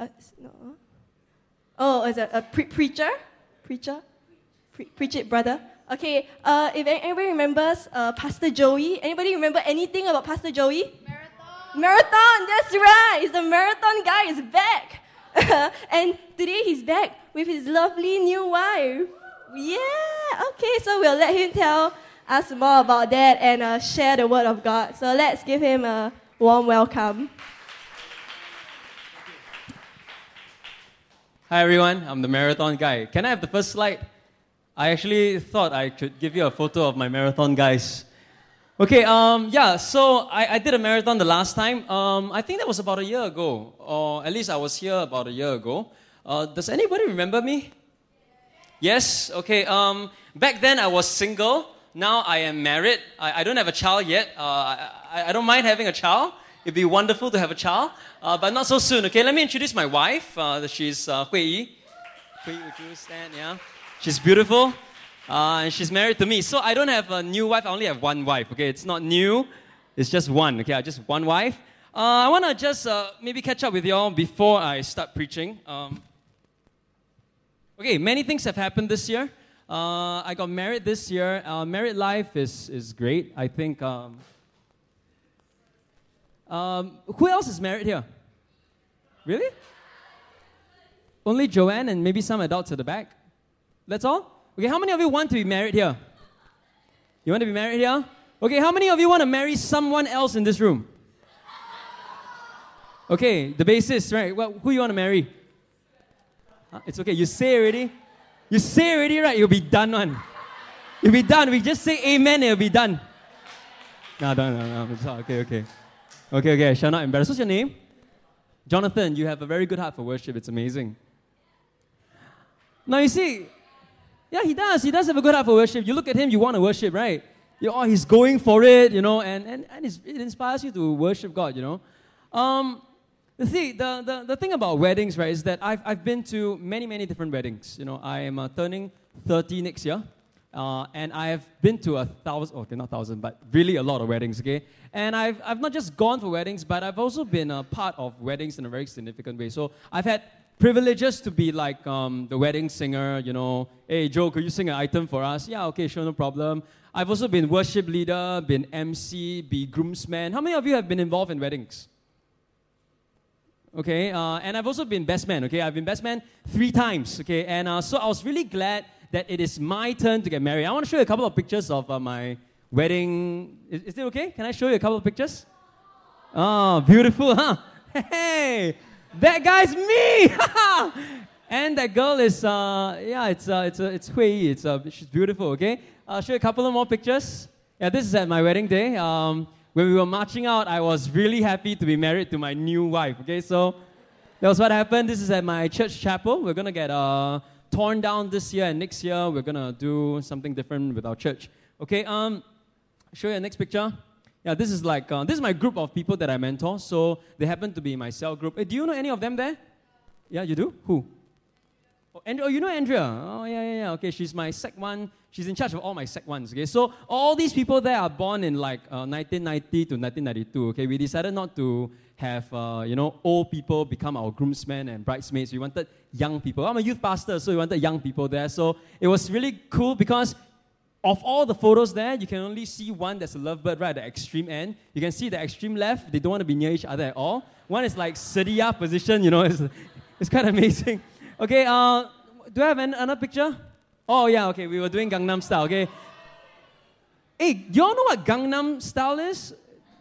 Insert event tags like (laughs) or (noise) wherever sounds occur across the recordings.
Uh, no. Oh, is it a pre- preacher? Preacher? Pre- preach it, brother. Okay, uh, if anybody remembers uh, Pastor Joey, anybody remember anything about Pastor Joey? Marathon. Marathon, that's right. It's the marathon guy is back. (laughs) and today he's back with his lovely new wife. Yeah, okay, so we'll let him tell us more about that and uh, share the word of God. So let's give him a warm welcome. Hi everyone, I'm the marathon guy. Can I have the first slide? I actually thought I could give you a photo of my marathon guys. Okay, um, yeah, so I, I did a marathon the last time. Um, I think that was about a year ago, or at least I was here about a year ago. Uh, does anybody remember me? Yes? Okay, um, back then I was single. Now I am married. I, I don't have a child yet. Uh, I, I don't mind having a child. It'd be wonderful to have a child, uh, but not so soon. Okay, let me introduce my wife. Uh, she's uh, Hui Yi. Hui would you stand? Yeah. She's beautiful, uh, and she's married to me. So I don't have a new wife. I only have one wife. Okay, it's not new. It's just one. Okay, I just one wife. Uh, I want to just uh, maybe catch up with y'all before I start preaching. Um, okay, many things have happened this year. Uh, I got married this year. Married life is, is great. I think um, um, who else is married here? Really? Only Joanne and maybe some adults at the back. That's all? Okay, how many of you want to be married here? You want to be married here? Okay, how many of you want to marry someone else in this room? Okay, the basis, right? Well, who you want to marry? Huh? It's okay. You say already. You say already, right? You'll be done one. You'll be done. We just say amen. It'll be done. No, no, no, no. It's all okay, okay. Okay, okay, I shall not embarrass. What's your name? Jonathan, you have a very good heart for worship. It's amazing. Now, you see, yeah, he does. He does have a good heart for worship. You look at him, you want to worship, right? You, oh, he's going for it, you know, and, and, and it inspires you to worship God, you know. Um, thing, the, the, the thing about weddings, right, is that I've, I've been to many, many different weddings. You know, I am uh, turning 30 next year. Uh, and I have been to a thousand, okay, not thousand, but really a lot of weddings, okay? And I've, I've not just gone for weddings, but I've also been a part of weddings in a very significant way. So I've had privileges to be like um, the wedding singer, you know, hey, Joe, could you sing an item for us? Yeah, okay, sure, no problem. I've also been worship leader, been MC, be groomsman. How many of you have been involved in weddings? Okay, uh, and I've also been best man, okay? I've been best man three times, okay? And uh, so I was really glad that it is my turn to get married. I want to show you a couple of pictures of uh, my wedding. Is, is, it okay? Can I show you a couple of pictures? Oh, beautiful, huh? (laughs) Hey, that guy's me! (laughs) and that girl is, uh, yeah, it's, uh, it's, uh, it's Hui. It's, uh, she's beautiful, okay? I'll show you a couple of more pictures. Yeah, this is at my wedding day. Um, when we were marching out, I was really happy to be married to my new wife, okay? So that was what happened. This is at my church chapel. We're going to get uh, torn down this year, and next year we're gonna do something different with our church. Okay, um, show you the next picture. Yeah, this is like uh, this is my group of people that I mentor. So they happen to be my cell group. Hey, do you know any of them there? Yeah, you do. Who? Oh, Andrea, oh, you know Andrea? Oh, yeah, yeah, yeah. Okay, she's my sec one. She's in charge of all my sec ones. Okay, so all these people there are born in like uh, 1990 to 1992. Okay, we decided not to have uh, you know old people become our groomsmen and bridesmaids. We wanted young people. I'm a youth pastor, so we wanted young people there. So it was really cool because of all the photos there, you can only see one that's a lovebird right at the extreme end. You can see the extreme left, they don't want to be near each other at all. One is like Sedia position, you know, it's, it's kind of amazing. Okay, uh, do I have an, another picture? Oh, yeah, okay, we were doing Gangnam Style, okay? Hey, do y'all know what Gangnam Style is?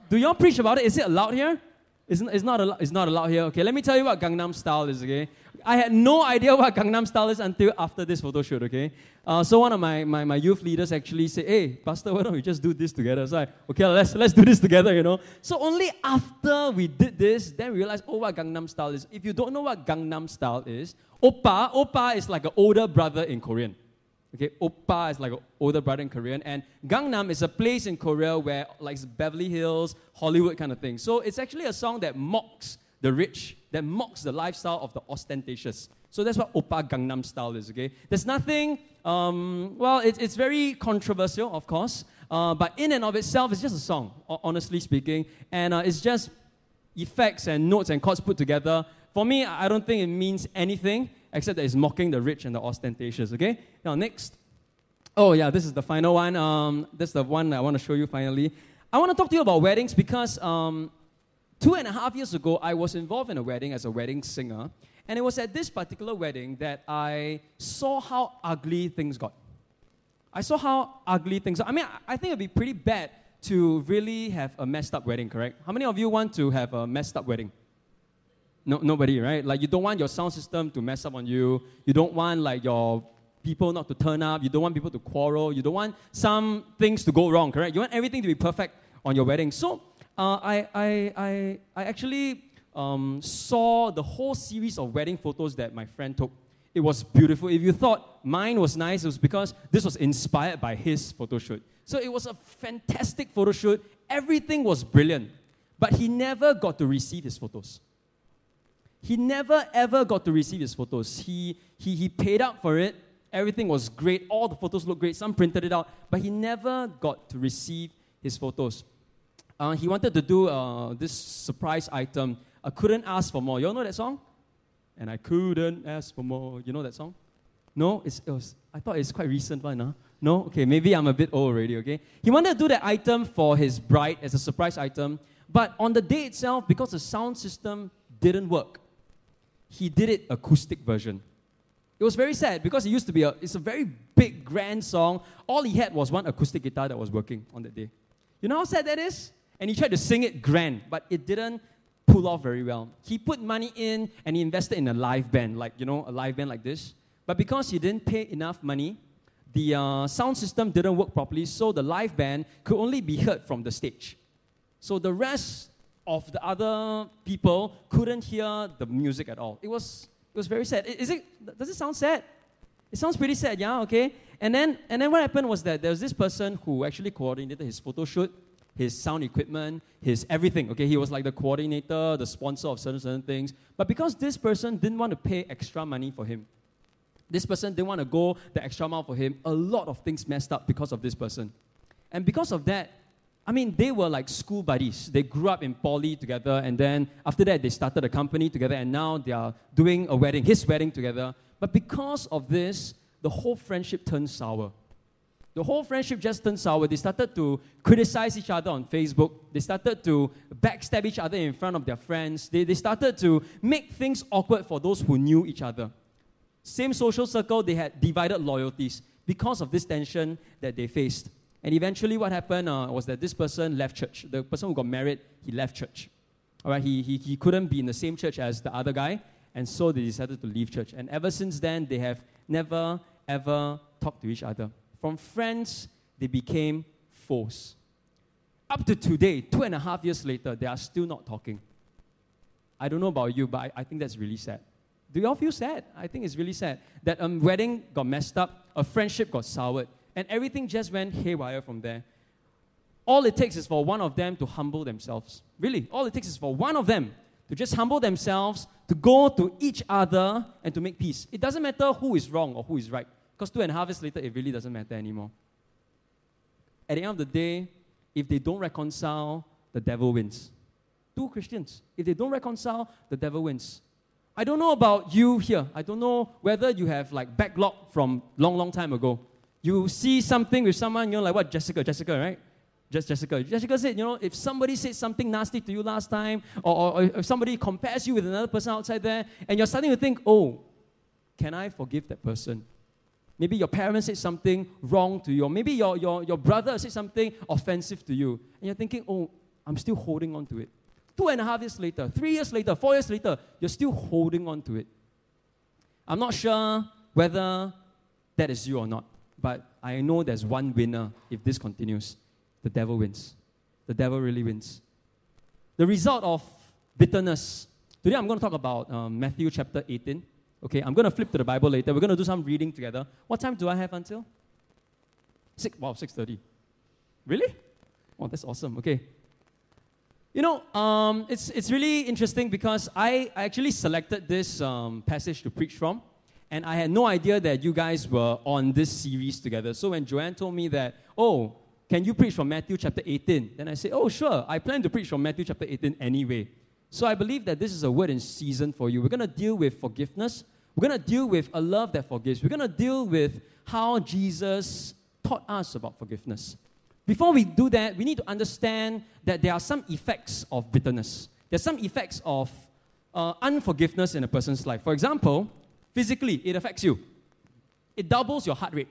Do y'all preach about it? Is it allowed here? It's, it's, not al- it's not allowed here. Okay, let me tell you what Gangnam Style is, okay? I had no idea what Gangnam Style is until after this photo shoot, okay? Uh, so one of my, my, my youth leaders actually said, hey, Pastor, why don't we just do this together? So I, okay, let's, let's do this together, you know? So only after we did this, then we realized, oh, what Gangnam Style is. If you don't know what Gangnam Style is, Oppa, Oppa is like an older brother in Korean. Okay, Oppa is like an older brother in Korean, and Gangnam is a place in Korea where like it's Beverly Hills, Hollywood kind of thing. So it's actually a song that mocks the rich, that mocks the lifestyle of the ostentatious. So that's what Oppa Gangnam style is. Okay, there's nothing. Um, well, it, it's very controversial, of course, uh, but in and of itself, it's just a song. Honestly speaking, and uh, it's just effects and notes and chords put together for me, I don't think it means anything except that it's mocking the rich and the ostentatious. Okay? Now, next. Oh, yeah, this is the final one. Um, this is the one I want to show you finally. I want to talk to you about weddings because um, two and a half years ago, I was involved in a wedding as a wedding singer. And it was at this particular wedding that I saw how ugly things got. I saw how ugly things. I mean, I think it'd be pretty bad to really have a messed up wedding, correct? How many of you want to have a messed up wedding? No, nobody, right? Like you don't want your sound system to mess up on you. You don't want like your people not to turn up. You don't want people to quarrel. You don't want some things to go wrong, correct? You want everything to be perfect on your wedding. So uh, I, I, I, I actually um, saw the whole series of wedding photos that my friend took. It was beautiful. If you thought mine was nice, it was because this was inspired by his photo shoot. So it was a fantastic photo shoot. Everything was brilliant. But he never got to receive his photos. He never ever got to receive his photos. He, he, he paid up for it. Everything was great. All the photos looked great. Some printed it out. But he never got to receive his photos. Uh, he wanted to do uh, this surprise item. I couldn't ask for more. You all know that song? And I couldn't ask for more. You know that song? No? It's, it was, I thought it's quite recent one. Huh? No? Okay, maybe I'm a bit old already, okay? He wanted to do that item for his bride as a surprise item. But on the day itself, because the sound system didn't work, he did it acoustic version. It was very sad because it used to be a, it's a very big, grand song. All he had was one acoustic guitar that was working on that day. You know how sad that is? And he tried to sing it grand, but it didn't pull off very well. He put money in and he invested in a live band, like, you know, a live band like this. But because he didn't pay enough money, the uh, sound system didn't work properly, so the live band could only be heard from the stage. So the rest of the other people couldn't hear the music at all. It was, it was very sad. Is it, does it sound sad? It sounds pretty sad, yeah, okay? And then, and then what happened was that there was this person who actually coordinated his photo shoot, his sound equipment, his everything, okay? He was like the coordinator, the sponsor of certain, certain things. But because this person didn't want to pay extra money for him, this person didn't want to go the extra mile for him, a lot of things messed up because of this person. And because of that, I mean, they were like school buddies. They grew up in poly together, and then after that, they started a company together, and now they are doing a wedding, his wedding together. But because of this, the whole friendship turned sour. The whole friendship just turned sour. They started to criticize each other on Facebook. They started to backstab each other in front of their friends. They, they started to make things awkward for those who knew each other. Same social circle, they had divided loyalties because of this tension that they faced. And eventually, what happened uh, was that this person left church. The person who got married, he left church. All right, he, he, he couldn't be in the same church as the other guy, and so they decided to leave church. And ever since then, they have never, ever talked to each other. From friends, they became foes. Up to today, two and a half years later, they are still not talking. I don't know about you, but I, I think that's really sad. Do you all feel sad? I think it's really sad that a um, wedding got messed up, a friendship got soured, and everything just went haywire from there. All it takes is for one of them to humble themselves. Really, all it takes is for one of them to just humble themselves, to go to each other, and to make peace. It doesn't matter who is wrong or who is right, because two and a half years later, it really doesn't matter anymore. At the end of the day, if they don't reconcile, the devil wins. Two Christians, if they don't reconcile, the devil wins. I don't know about you here. I don't know whether you have like backlog from long, long time ago. You see something with someone, you know, like what Jessica, Jessica, right? Just Jessica. Jessica said, you know, if somebody said something nasty to you last time, or, or, or if somebody compares you with another person outside there, and you're starting to think, oh, can I forgive that person? Maybe your parents said something wrong to you, or maybe your, your, your brother said something offensive to you, and you're thinking, oh, I'm still holding on to it. Two and a half years later, three years later, four years later, you're still holding on to it. I'm not sure whether that is you or not, but I know there's one winner if this continues. The devil wins. The devil really wins. The result of bitterness. Today I'm going to talk about um, Matthew chapter 18. Okay, I'm going to flip to the Bible later. We're going to do some reading together. What time do I have until? Six, wow, 6.30. Really? Oh, that's awesome. Okay. You know, um, it's, it's really interesting because I, I actually selected this um, passage to preach from, and I had no idea that you guys were on this series together. So when Joanne told me that, oh, can you preach from Matthew chapter 18? Then I said, oh, sure, I plan to preach from Matthew chapter 18 anyway. So I believe that this is a word in season for you. We're going to deal with forgiveness. We're going to deal with a love that forgives. We're going to deal with how Jesus taught us about forgiveness. Before we do that, we need to understand that there are some effects of bitterness. There's some effects of uh, unforgiveness in a person's life. For example, physically, it affects you. It doubles your heart rate.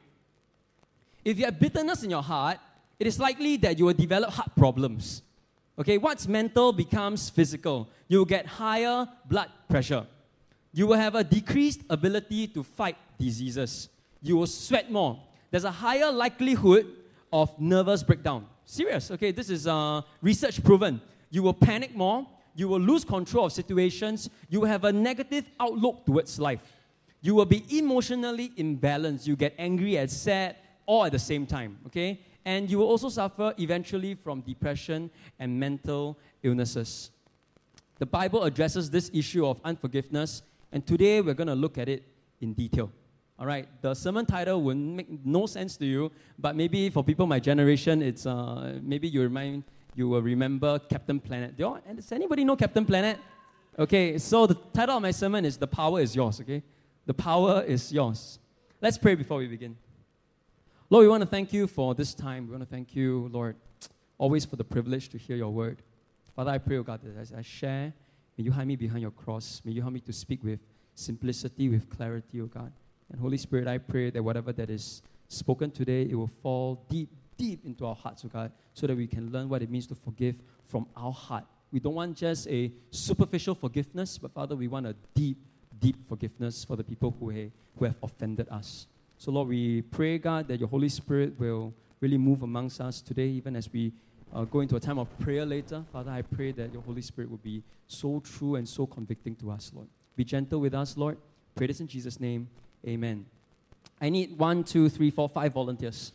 If you have bitterness in your heart, it is likely that you will develop heart problems. Okay, what's mental becomes physical. You will get higher blood pressure. You will have a decreased ability to fight diseases. You will sweat more. There's a higher likelihood of nervous breakdown. Serious, okay? This is uh, research proven. You will panic more. You will lose control of situations. You will have a negative outlook towards life. You will be emotionally imbalanced. You get angry and sad all at the same time, okay? And you will also suffer eventually from depression and mental illnesses. The Bible addresses this issue of unforgiveness, and today we're going to look at it in detail. All right, the sermon title will make no sense to you, but maybe for people my generation, it's uh, maybe you remind you will remember Captain Planet. Do you does anybody know Captain Planet? Okay, so the title of my sermon is "The Power Is Yours." Okay, the power is yours. Let's pray before we begin. Lord, we want to thank you for this time. We want to thank you, Lord, always for the privilege to hear your word. Father, I pray, oh God, that as I share, may you hide me behind your cross. May you help me to speak with simplicity, with clarity, oh God. And Holy Spirit, I pray that whatever that is spoken today, it will fall deep, deep into our hearts, oh God, so that we can learn what it means to forgive from our heart. We don't want just a superficial forgiveness, but Father, we want a deep, deep forgiveness for the people who, who have offended us. So, Lord, we pray, God, that your Holy Spirit will really move amongst us today, even as we uh, go into a time of prayer later. Father, I pray that your Holy Spirit will be so true and so convicting to us, Lord. Be gentle with us, Lord. Pray this in Jesus' name. Amen. I need one, two, three, four, five volunteers.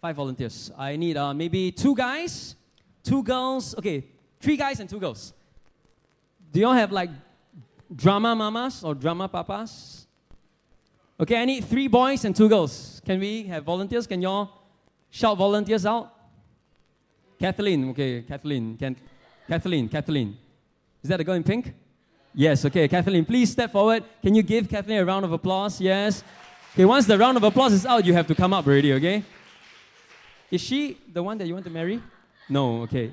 Five volunteers. I need uh, maybe two guys, two girls. Okay, three guys and two girls. Do y'all have like drama mamas or drama papas? Okay, I need three boys and two girls. Can we have volunteers? Can y'all shout volunteers out? Kathleen, okay, Kathleen, can, Kathleen, Kathleen. Is that a girl in pink? Yes, okay, Kathleen, please step forward. Can you give Kathleen a round of applause? Yes. Okay, once the round of applause is out, you have to come up already, okay? Is she the one that you want to marry? No, okay.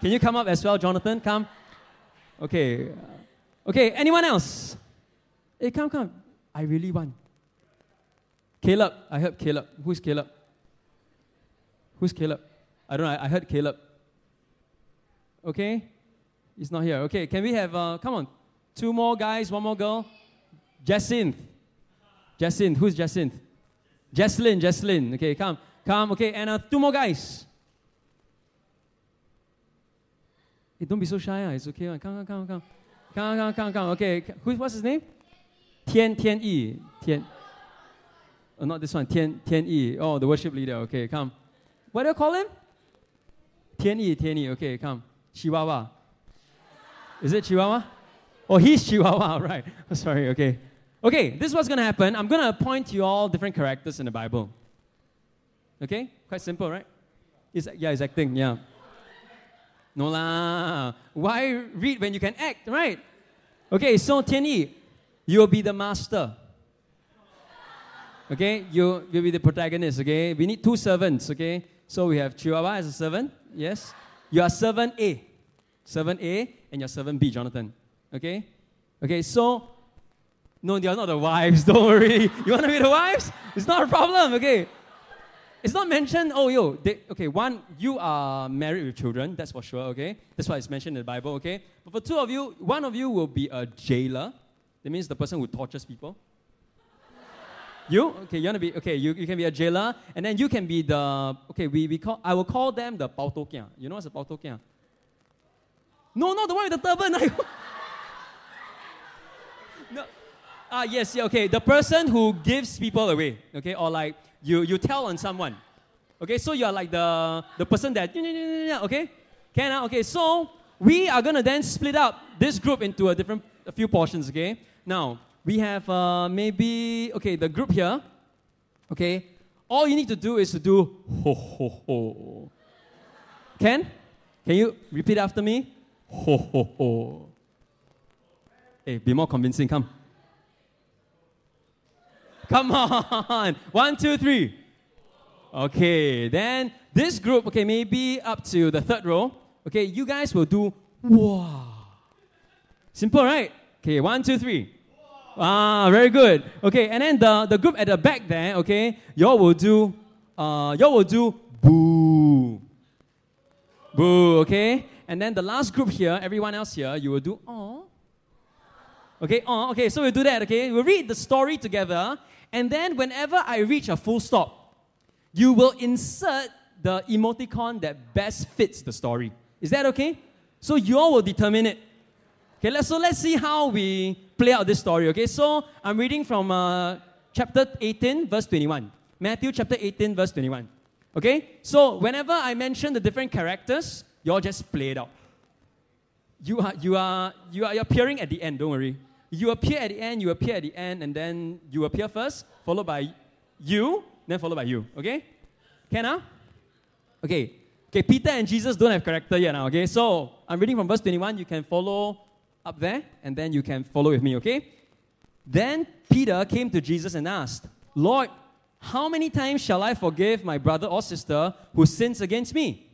Can you come up as well, Jonathan? Come. Okay. Okay, anyone else? Hey, come, come. I really want. Caleb, I heard Caleb. Who's Caleb? Who's Caleb? I don't know. I heard Caleb. Okay? He's not here. Okay, can we have, uh, come on, two more guys, one more girl? Jacinth. Jacinth. Who's Jacinth? Jesslyn, Jesslyn. Okay, come. Come, okay, and uh, two more guys. Hey, don't be so shy. Uh. It's okay. Uh. Come, come, come, come. Come, come, come, come. Okay, Who, what's his name? Tian Tian Yi. Tian. Oh, not this one. Tian, Tian Yi. Oh, the worship leader. Okay, come. What do you call him? Tian Yi, Tian Yi. Okay, come. Chihuahua. Is it Chihuahua? Oh, he's Chihuahua, (laughs) right. (laughs) Sorry, okay. Okay, this is what's to happen. I'm to point you all different characters in the Bible. Okay? Quite simple, right? It's, yeah, it's acting, yeah. No lah. Why read when you can act, right? Okay, so Tian Yi, you'll be the master. Okay, you will be the protagonist. Okay, we need two servants. Okay, so we have Chihuahua as a servant. Yes, you are servant A, servant A, and your servant B, Jonathan. Okay, okay. So, no, they are not the wives. (laughs) Don't worry. You want to be the wives? It's not a problem. Okay, it's not mentioned. Oh, yo, they, okay. One, you are married with children. That's for sure. Okay, that's why it's mentioned in the Bible. Okay, but for two of you, one of you will be a jailer. That means the person who tortures people. You? Okay, you want to be, okay, you, you can be a jailer, and then you can be the, okay, we, we call, I will call them the Pao Kia. You know what's a Pao Kia? No, not the one with the turban. (laughs) no. Ah, yes, yeah, okay. The person who gives people away, okay, or like you, you tell on someone. Okay, so you're like the, the person that, okay? Can I? Okay, so we are to then split up this group into a different, a few portions, okay? Now, we have uh, maybe, okay, the group here, okay, all you need to do is to do ho ho ho. Can? Can you repeat after me? Ho, ho, ho. Hey, be more convincing. Come. Come on. (laughs) One, two, three. Okay, then this group, okay, maybe up to the third row. Okay, you guys will do wow. Simple, right? Okay, one, two, three. Ah, very good. Okay, and then the, the group at the back there, okay, y'all will do, uh, y'all will do boo. Boo, okay? And then the last group here, everyone else here, you will do oh. Okay, oh, okay, so we'll do that, okay? We'll read the story together, and then whenever I reach a full stop, you will insert the emoticon that best fits the story. Is that okay? So you all will determine it. Okay, let's, so let's see how we play out this story. Okay, so I'm reading from uh, chapter 18, verse 21. Matthew chapter 18, verse 21. Okay, so whenever I mention the different characters, you all just play it out. You are, you are, you are appearing at the end, don't worry. You appear at the end, you appear at the end, and then you appear first, followed by you, then followed by you. Okay? Can I? Okay. Okay, Peter and Jesus don't have character yet now, okay? So I'm reading from verse 21. You can follow up there, and then you can follow with me, okay? Then Peter came to Jesus and asked, Lord, how many times shall I forgive my brother or sister who sins against me?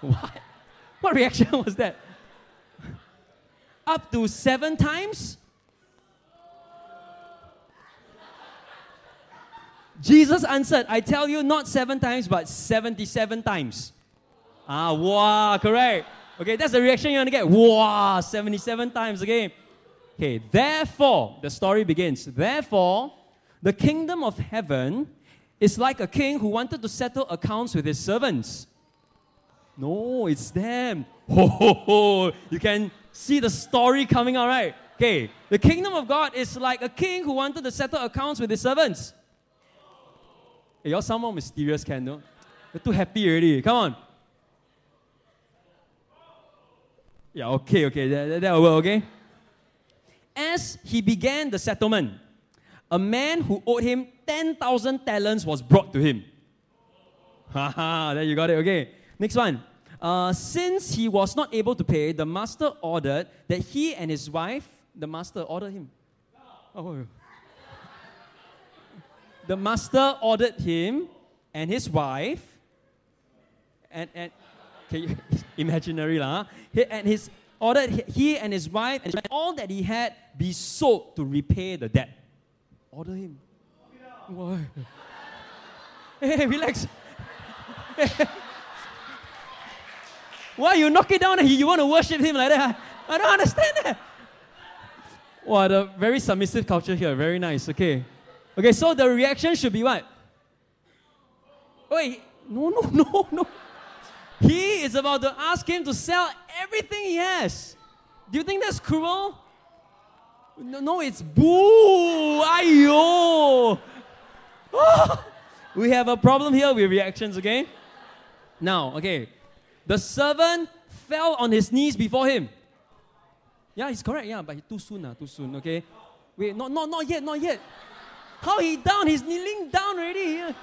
(laughs) what? (laughs) What reaction was that? Up to seven times? Jesus answered, I tell you, not seven times, but 77 times. Ah, wow, correct. Okay, that's the reaction you want to get. Wow, 77 times, okay? Okay, therefore, the story begins. Therefore, the kingdom of heaven is like a king who wanted to settle accounts with his servants. No, it's them. Ho, ho, ho. You can see the story coming out, right? Okay, the kingdom of God is like a king who wanted to settle accounts with his servants. Hey, sound more mysterious, can no? You're too happy already. Come on. Yeah, okay, okay, that, that will work, okay? As he began the settlement, a man who owed him 10,000 talents was brought to him. (laughs) Haha, there you got it, okay. Next one. Uh, since he was not able to pay, the master ordered that he and his wife, the master ordered him. Oh, (laughs) the master ordered him and his wife, and, and can you, (laughs) imaginary lah, huh? and his ordered he and his wife and all that he had be sold to repay the debt. Order him. Why? (laughs) Hey, relax. Why you knock it down and you want to worship him like that? I don't understand that. Wow, the very submissive culture here. Very nice. Okay. Okay, so the reaction should be what? Wait, no, no, (laughs) no, no. He is about to ask him to sell everything he has. Do you think that's cruel? No, no it's boo! Ayo! Oh, (laughs) we have a problem here with reactions, okay? Now, okay. The servant fell on his knees before him. Yeah, he's correct, yeah, but too soon, uh, too soon, okay? Wait, not, not, not yet, not yet. How he down? He's kneeling down already.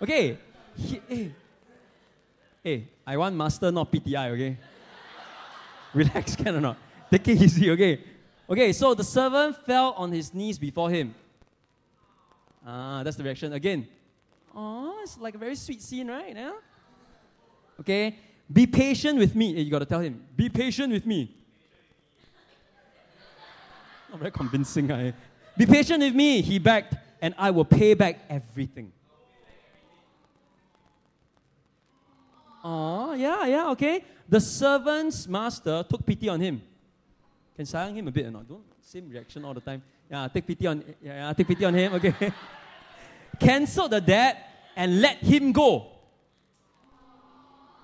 Okay. He, hey. hey, I want master, not PTI, okay? Relax, (laughs) can or not? Take it easy, okay? Okay, so the servant fell on his knees before him. Ah, that's the reaction. Again. Oh, it's like a very sweet scene, right? Yeah? Okay. Be patient with me. Eh, you got to tell him. Be patient with me. (laughs) Not very convincing. I. Be patient with me, he begged, and I will pay back everything. Oh, yeah, yeah, okay. The servant's master took pity on him. Can sayang him a bit or not? Don't same reaction all the time. Yeah, take pity on yeah, yeah take pity on him, okay. (laughs) Cancel the debt and let him go.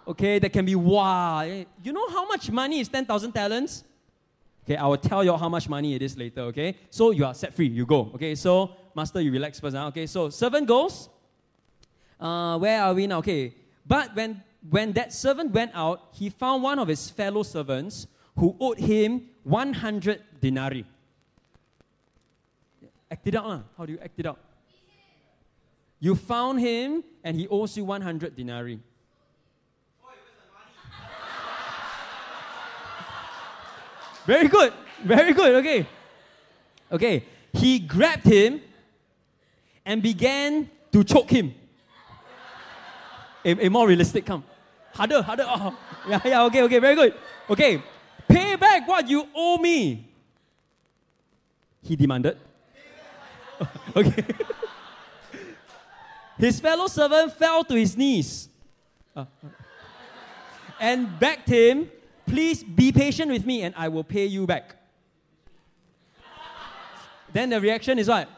Okay, that can be wow. Eh, you know how much money is 10,000 talents? Okay, I will tell you how much money it is later, okay? So you are set free, you go. Okay, so master, you relax first now. Okay, so servant goes. Uh, where are we now? Okay. But when when that servant went out, he found one of his fellow servants who owed him 100 denarii. Act it out, huh? How do you act it out? You found him, and he owes you 100 denarii. Very good. Very good. Okay. Okay. He grabbed him and began to choke him. A, a more realistic come. Harder, harder. Oh. Yeah, yeah, okay, okay, very good. Okay. Pay back what you owe me. He demanded. (laughs) okay. his fellow servant fell to his knees uh, and begged him, Please be patient with me and I will pay you back. then the reaction is what?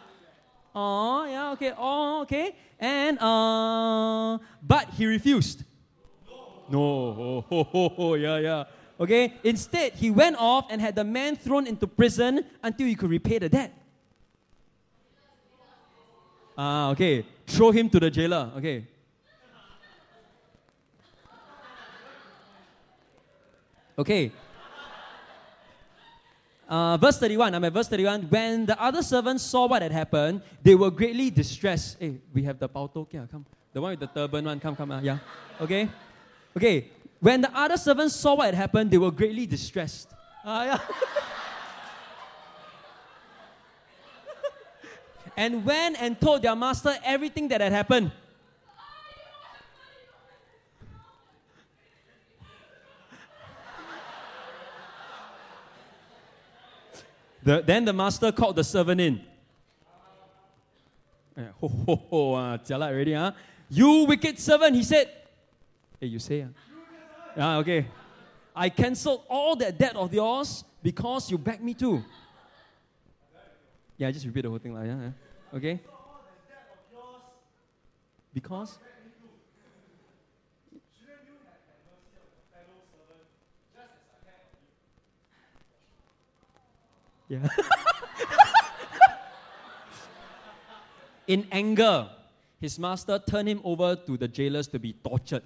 Oh, yeah, okay, oh, okay. And, uh, but he refused. No, oh, oh, oh, oh, yeah, yeah. Okay, instead, he went off and had the man thrown into prison until he could repay the debt. Ah, okay. Throw him to the jailer. Okay. Okay. Uh, verse 31, I'm at verse 31. When the other servants saw what had happened, they were greatly distressed. Hey, we have the pauto here, come. The one with the turban one, come, come, uh, yeah. Okay? Okay. When the other servants saw what had happened, they were greatly distressed. Uh, yeah. (laughs) and went and told their master everything that had happened. The, then the master called the servant in. Ho, ho, ho, uh, jialat already, huh? You wicked servant, he said. Hey, you say, uh? Yeah, okay. I cancelled all that debt of yours because you begged me to. Yeah, I just repeat the whole thing, like, yeah, yeah. Okay? Because? Yeah. (laughs) In anger, his master turned him over to the jailers to be tortured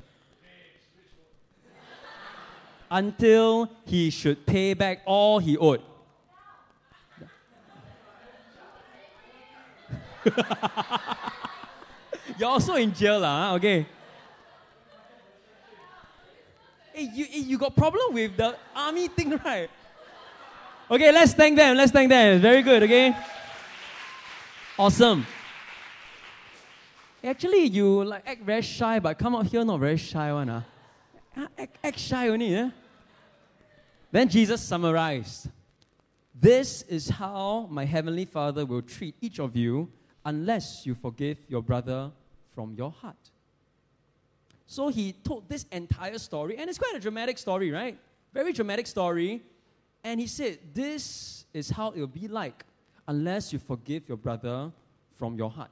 until he should pay back all he owed. (laughs) You're also in jail, lah, okay? Hey, you, you got problem with the army thing, (laughs) right? Okay, let's thank them. Let's thank them. Very good, okay? Awesome. Actually, you like act very shy, but come out here not very shy one. Uh. Act, act shy only. Yeah? Then Jesus summarized This is how my heavenly Father will treat each of you unless you forgive your brother from your heart. So he told this entire story, and it's quite a dramatic story, right? Very dramatic story. And he said, This is how it will be like unless you forgive your brother from your heart.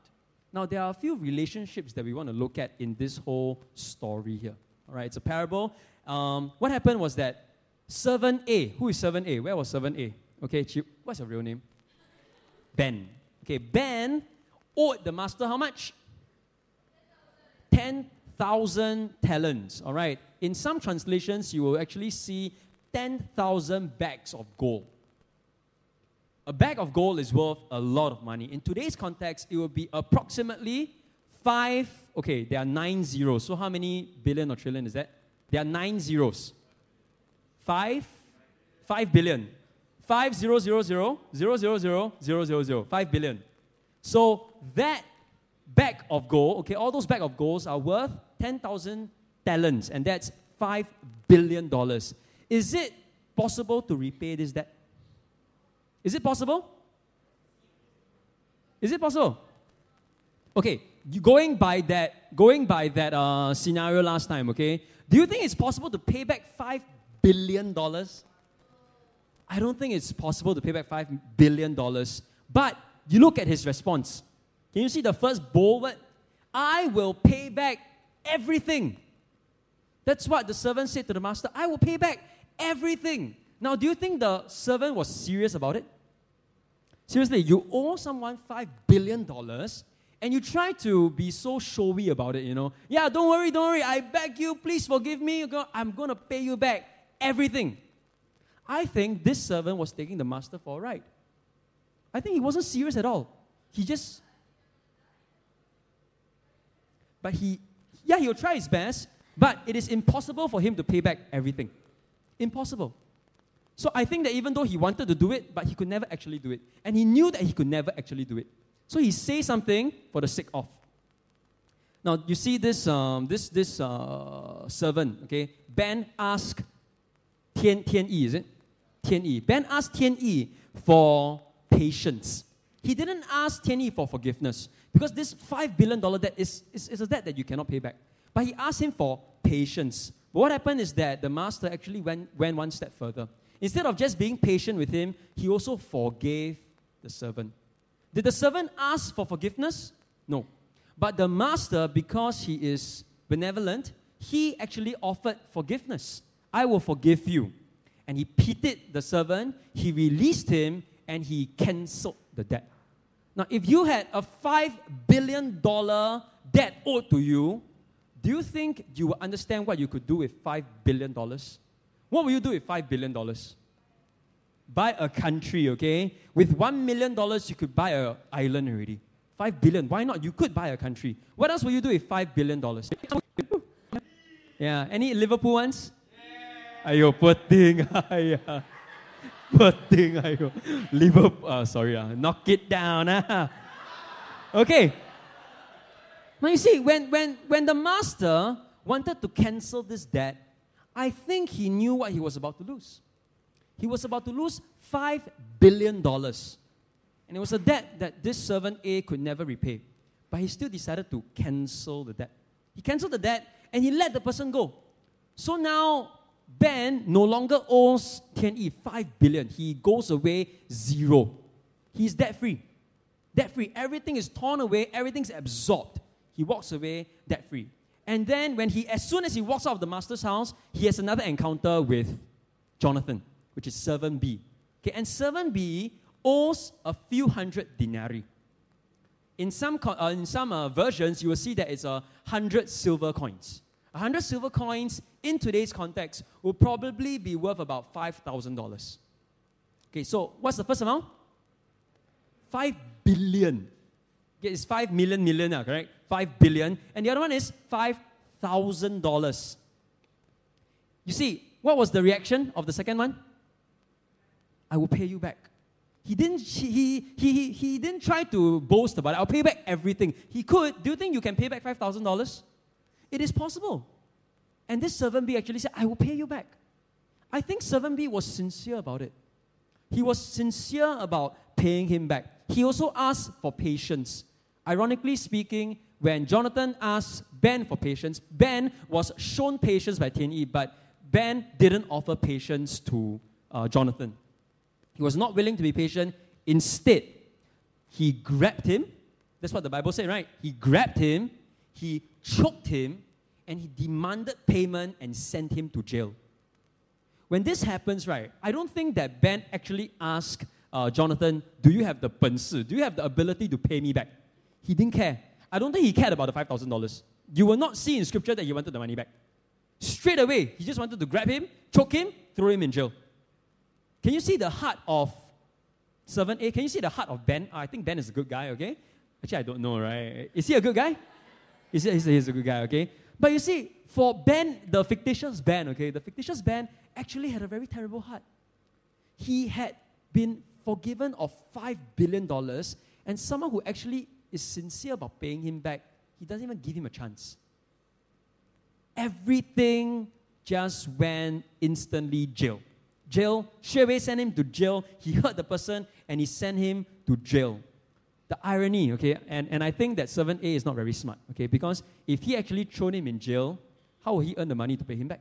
Now, there are a few relationships that we want to look at in this whole story here. All right, it's a parable. Um, what happened was that servant A, who is servant A? Where was servant A? Okay, Chip, what's your real name? Ben. Okay, Ben owed the master how much? 10,000 talents. All right. In some translations, you will actually see 10,000 bags of gold. A bag of gold is worth a lot of money. In today's context, it would be approximately five, okay, there are nine zeros. So how many billion or trillion is that? There are nine zeros. Five, five billion. Five zero zero zero zero zero zero zero zero zero. Five billion. So that bag of gold, okay, all those bag of golds are worth 10,000 talents, and that's $5 billion. Is it possible to repay this debt? Is it possible? Is it possible? Okay, going by that, going by that uh, scenario last time, okay, do you think it's possible to pay back five billion dollars? I don't think it's possible to pay back five billion dollars. But you look at his response. Can you see the first bold word? I will pay back everything. That's what the servant said to the master. I will pay back everything. Now, do you think the servant was serious about it? Seriously, you owe someone $5 billion and you try to be so showy about it, you know. Yeah, don't worry, don't worry. I beg you, please forgive me. I'm going to pay you back everything. I think this servant was taking the master for a ride. I think he wasn't serious at all. He just. But he, yeah, he'll try his best, but it is impossible for him to pay back everything. Impossible. So I think that even though he wanted to do it, but he could never actually do it. And he knew that he could never actually do it. So he says something for the sake of. Now you see this um, this this uh, servant, okay? Ben asked Tian Tian Yi, is it? Tian Yi. Ben asked Tian Yi for patience. He didn't ask Tian Yi for forgiveness because this five billion dollar debt is, is, is a debt that you cannot pay back. But he asked him for patience. But what happened is that the master actually went, went one step further. Instead of just being patient with him, he also forgave the servant. Did the servant ask for forgiveness? No. But the master, because he is benevolent, he actually offered forgiveness. I will forgive you. And he pitied the servant, he released him, and he cancelled the debt. Now, if you had a $5 billion debt owed to you, do you think you will understand what you could do with $5 billion? What will you do with $5 billion? Buy a country, okay? With $1 million, you could buy an island already. 5 billion, why not? You could buy a country. What else will you do with $5 billion? (laughs) Yeah, any Liverpool ones? Ayo, poor thing. (laughs) poor thing. Ayo. Liverpool, uh, sorry, uh, knock it down. Uh. Okay. Now you see, when, when, when the master wanted to cancel this debt, I think he knew what he was about to lose. He was about to lose $5 billion. And it was a debt that this servant A could never repay. But he still decided to cancel the debt. He canceled the debt and he let the person go. So now Ben no longer owes Tian Yi 5 billion. He goes away zero. He's debt free. Debt free. Everything is torn away, everything's absorbed. He walks away debt free. And then when he as soon as he walks out of the master's house, he has another encounter with Jonathan, which is servant B. Okay, and servant B owes a few hundred denarii. In some, uh, in some uh, versions, you will see that it's a hundred silver coins. A hundred silver coins in today's context will probably be worth about $5,000. Okay, so what's the first amount? 5 billion. Okay, it's 5 million million, uh, correct? 5 billion. And the other one is $5,000. You see, what was the reaction of the second one? I will pay you back. He didn't, he, he, he, he didn't try to boast about it. I'll pay back everything. He could. Do you think you can pay back $5,000? It is possible. And this servant B actually said, I will pay you back. I think servant B was sincere about it. He was sincere about paying him back. He also asked for patience. Ironically speaking, when Jonathan asked Ben for patience, Ben was shown patience by Tian Yi, but Ben didn't offer patience to uh, Jonathan. He was not willing to be patient. Instead, he grabbed him. That's what the Bible said, right? He grabbed him, he choked him, and he demanded payment and sent him to jail. When this happens, right, I don't think that Ben actually asked uh, Jonathan, Do you have the 本事? Do you have the ability to pay me back? He didn't care. I don't think he cared about the $5,000. You will not see in scripture that he wanted the money back. Straight away, he just wanted to grab him, choke him, throw him in jail. Can you see the heart of servant A? Can you see the heart of Ben? Ah, I think Ben is a good guy, okay? Actually, I don't know, right? Is he a good guy? Is he, he's a good guy, okay? But you see, for Ben, the fictitious Ben, okay, the fictitious Ben actually had a very terrible heart. He had been forgiven of $5 billion, and someone who actually is sincere about paying him back, he doesn't even give him a chance. Everything just went instantly jail jail, straight away send him to jail. He hurt the person and he sent him to jail. The irony, okay, and, and I think that servant A is not very smart, okay, because if he actually thrown him in jail, how will he earn the money to pay him back?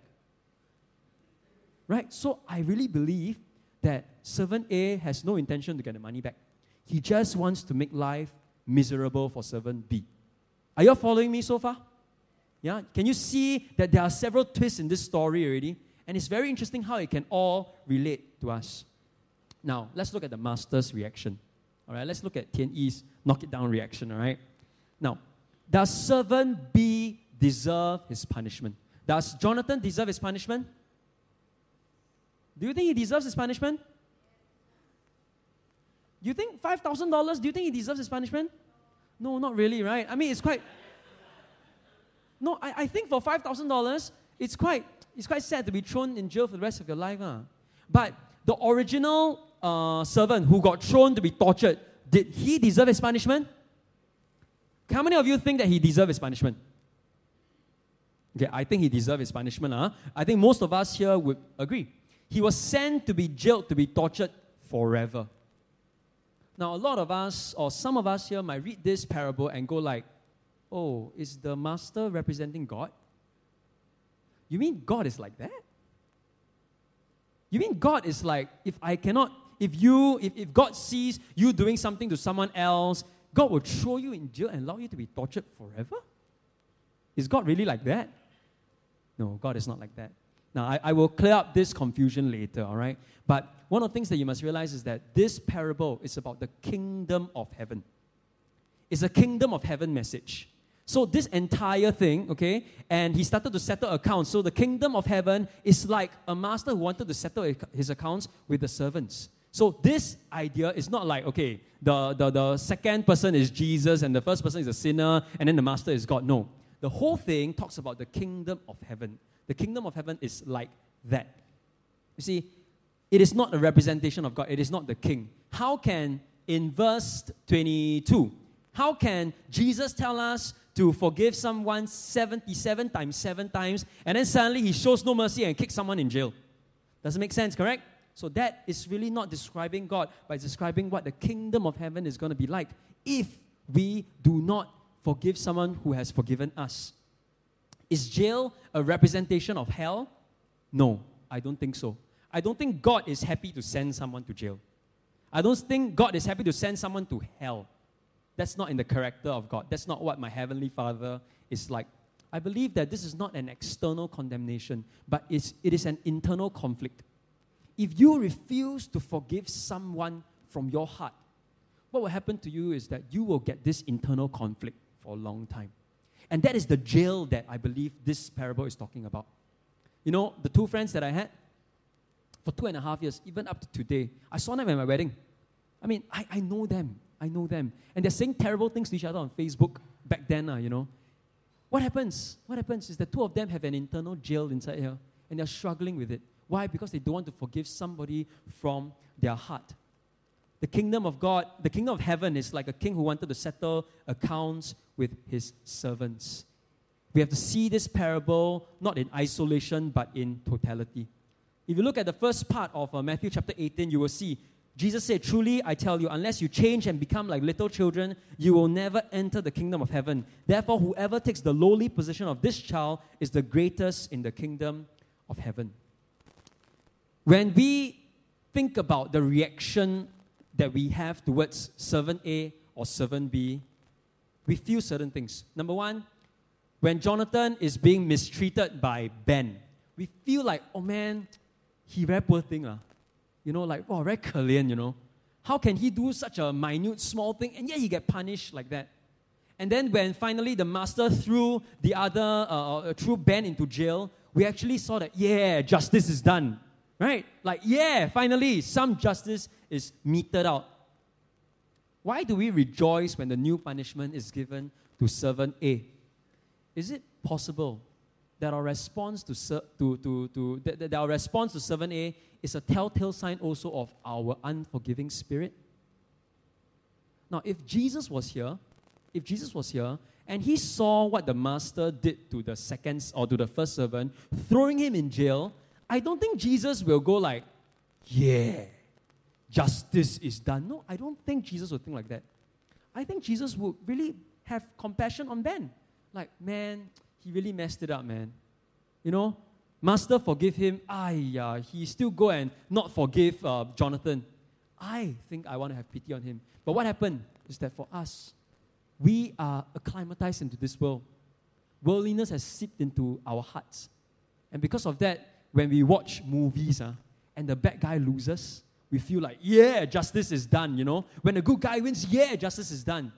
Right? So I really believe that servant A has no intention to get the money back. He just wants to make life miserable for servant B. Are you following me so far? Yeah? Can you see that there are several twists in this story already? And it's very interesting how it can all relate to us. Now, let's look at the master's reaction. All right, let's look at Tian Yi's knock it down reaction. All right. Now, does servant B deserve his punishment? Does Jonathan deserve his punishment? Do you think he deserves his punishment? You think $5,000? Do you think he deserves his punishment? No, not really, right? I mean, it's quite. No, I, I think for $5,000, it's quite, it's quite sad to be thrown in jail for the rest of your life. Uh. But the original uh, servant who got thrown to be tortured, did he deserve his punishment? How many of you think that he deserved his punishment? Okay, I think he deserved his punishment. Huh? I think most of us here would agree. He was sent to be jailed, to be tortured forever. Now, a lot of us, or some of us here, might read this parable and go like, oh, is the master representing God? You mean God is like that? You mean God is like, if I cannot, if you, if, if God sees you doing something to someone else, God will throw you in jail and allow you to be tortured forever? Is God really like that? No, God is not like that. Now, I, I will clear up this confusion later, all right? But one of the things that you must realize is that this parable is about the kingdom of heaven. It's a kingdom of heaven message. So, this entire thing, okay, and he started to settle accounts. So, the kingdom of heaven is like a master who wanted to settle his accounts with the servants. So, this idea is not like, okay, the, the, the second person is Jesus and the first person is a sinner and then the master is God. No. The whole thing talks about the kingdom of heaven. The kingdom of heaven is like that. You see, it is not a representation of God, it is not the king. How can, in verse 22, how can Jesus tell us to forgive someone 77 times 7 times and then suddenly he shows no mercy and kicks someone in jail? Doesn't make sense, correct? So that is really not describing God, but it's describing what the kingdom of heaven is going to be like if we do not forgive someone who has forgiven us. Is jail a representation of hell? No, I don't think so. I don't think God is happy to send someone to jail. I don't think God is happy to send someone to hell. That's not in the character of God. That's not what my Heavenly Father is like. I believe that this is not an external condemnation, but it's, it is an internal conflict. If you refuse to forgive someone from your heart, what will happen to you is that you will get this internal conflict for a long time. And that is the jail that I believe this parable is talking about. You know, the two friends that I had for two and a half years, even up to today, I saw them at my wedding. I mean, I, I know them. I know them. And they're saying terrible things to each other on Facebook back then, uh, you know. What happens? What happens is the two of them have an internal jail inside here, and they're struggling with it. Why? Because they don't want to forgive somebody from their heart. The kingdom of God, the kingdom of heaven is like a king who wanted to settle accounts with his servants. We have to see this parable not in isolation but in totality. If you look at the first part of uh, Matthew chapter 18, you will see Jesus said, Truly, I tell you, unless you change and become like little children, you will never enter the kingdom of heaven. Therefore, whoever takes the lowly position of this child is the greatest in the kingdom of heaven. When we think about the reaction that we have towards servant A or servant B, we feel certain things. Number one, when Jonathan is being mistreated by Ben, we feel like, oh man, he very poor thing. Uh. You know, like, oh, very 可怜, you know. How can he do such a minute, small thing and yet he get punished like that? And then when finally the master threw the other, uh, uh threw Ben into jail, we actually saw that, yeah, justice is done. Right? Like, yeah, finally, some justice is meted out. Why do we rejoice when the new punishment is given to servant A? Is it possible that our response to, to, to, to that, that our response to servant A is a telltale sign also of our unforgiving spirit? Now, if Jesus was here, if Jesus was here and he saw what the master did to the second or to the first servant, throwing him in jail, I don't think Jesus will go like, yeah, justice is done. No, I don't think Jesus would think like that. I think Jesus would really have compassion on Ben. Like, man, he really messed it up, man. You know, Master forgive him. I, yeah, he still go and not forgive uh, Jonathan. I think I want to have pity on him. But what happened is that for us, we are acclimatized into this world. Worldliness has seeped into our hearts. And because of that, when we watch movies uh, and the bad guy loses, we feel like, yeah, justice is done, you know. When the good guy wins, yeah, justice is done.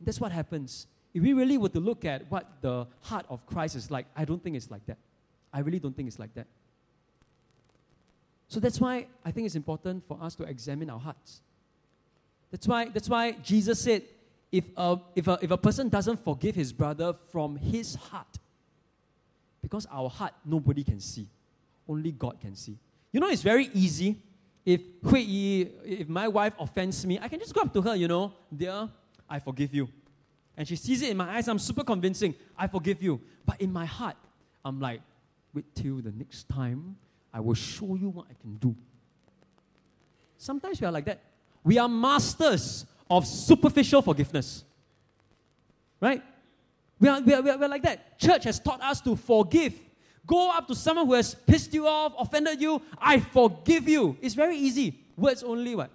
That's what happens. If we really were to look at what the heart of Christ is like, I don't think it's like that. I really don't think it's like that. So that's why I think it's important for us to examine our hearts. That's why, that's why Jesus said, if a, if, a, if a person doesn't forgive his brother from his heart, Because our heart, nobody can see. Only God can see. You know, it's very easy. If Hui Yi, if my wife offends me, I can just go up to her, you know, dear, I forgive you. And she sees it in my eyes, I'm super convincing, I forgive you. But in my heart, I'm like, wait till the next time, I will show you what I can do. Sometimes we are like that. We are masters of superficial forgiveness. Right? We are, we, are, we, are, we are like that. Church has taught us to forgive. Go up to someone who has pissed you off, offended you. I forgive you. It's very easy. Words only, what?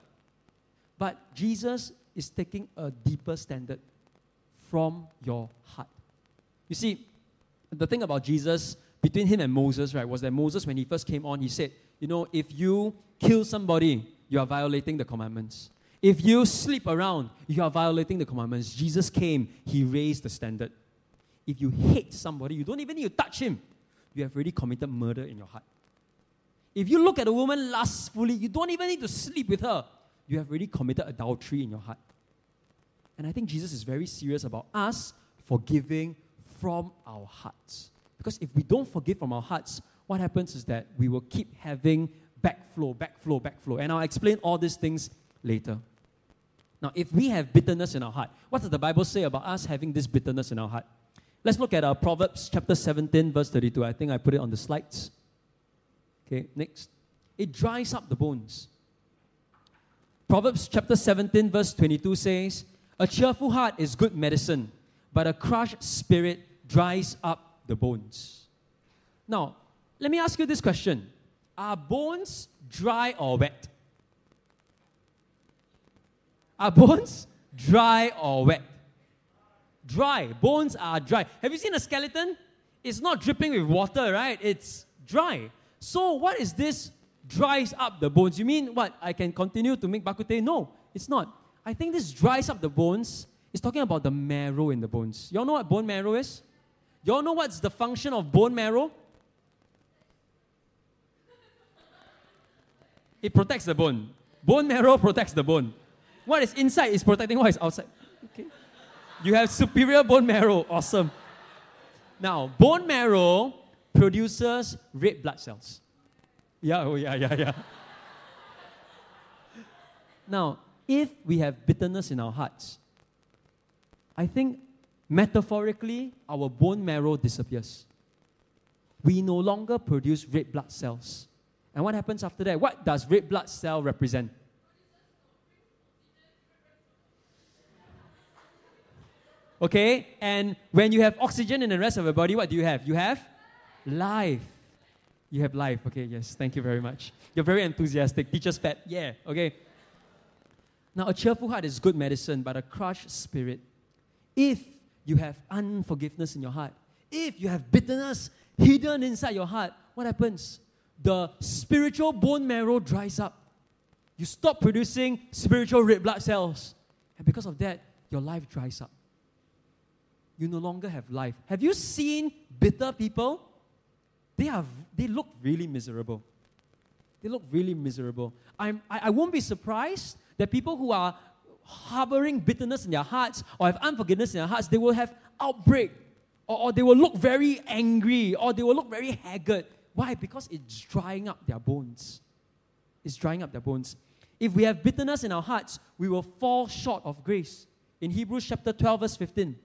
But Jesus is taking a deeper standard from your heart. You see, the thing about Jesus, between him and Moses, right, was that Moses, when he first came on, he said, You know, if you kill somebody, you are violating the commandments. If you sleep around, you are violating the commandments. Jesus came, he raised the standard. If you hate somebody, you don't even need to touch him. You have already committed murder in your heart. If you look at a woman lustfully, you don't even need to sleep with her. You have already committed adultery in your heart. And I think Jesus is very serious about us forgiving from our hearts. Because if we don't forgive from our hearts, what happens is that we will keep having backflow, backflow, backflow. And I'll explain all these things later. Now, if we have bitterness in our heart, what does the Bible say about us having this bitterness in our heart? Let's look at uh, Proverbs chapter 17, verse 32. I think I put it on the slides. Okay, next. It dries up the bones. Proverbs chapter 17, verse 22 says, A cheerful heart is good medicine, but a crushed spirit dries up the bones. Now, let me ask you this question Are bones dry or wet? Are bones dry or wet? Dry. Bones are dry. Have you seen a skeleton? It's not dripping with water, right? It's dry. So, what is this dries up the bones? You mean what? I can continue to make bak kut teh? No, it's not. I think this dries up the bones. It's talking about the marrow in the bones. Y'all know what bone marrow is? Y'all know what's the function of bone marrow? It protects the bone. Bone marrow protects the bone. What is inside is protecting what is outside. Okay. You have superior bone marrow. Awesome. Now, bone marrow produces red blood cells. Yeah, oh yeah, yeah, yeah. now, if we have bitterness in our hearts, I think metaphorically our bone marrow disappears. We no longer produce red blood cells. And what happens after that? What does red blood cell represent? Okay? And when you have oxygen in the rest of your body, what do you have? You have life. You have life. Okay, yes. Thank you very much. You're very enthusiastic. Teacher's pet. Yeah. Okay. Now, a cheerful heart is good medicine, but a crushed spirit. If you have unforgiveness in your heart, if you have bitterness hidden inside your heart, what happens? The spiritual bone marrow dries up. You stop producing spiritual red blood cells. And because of that, your life dries up you no longer have life. Have you seen bitter people? They, are, they look really miserable. They look really miserable. I'm, I, I won't be surprised that people who are harboring bitterness in their hearts or have unforgiveness in their hearts, they will have outbreak or, or they will look very angry or they will look very haggard. Why? Because it's drying up their bones. It's drying up their bones. If we have bitterness in our hearts, we will fall short of grace. In Hebrews chapter 12, verse 15,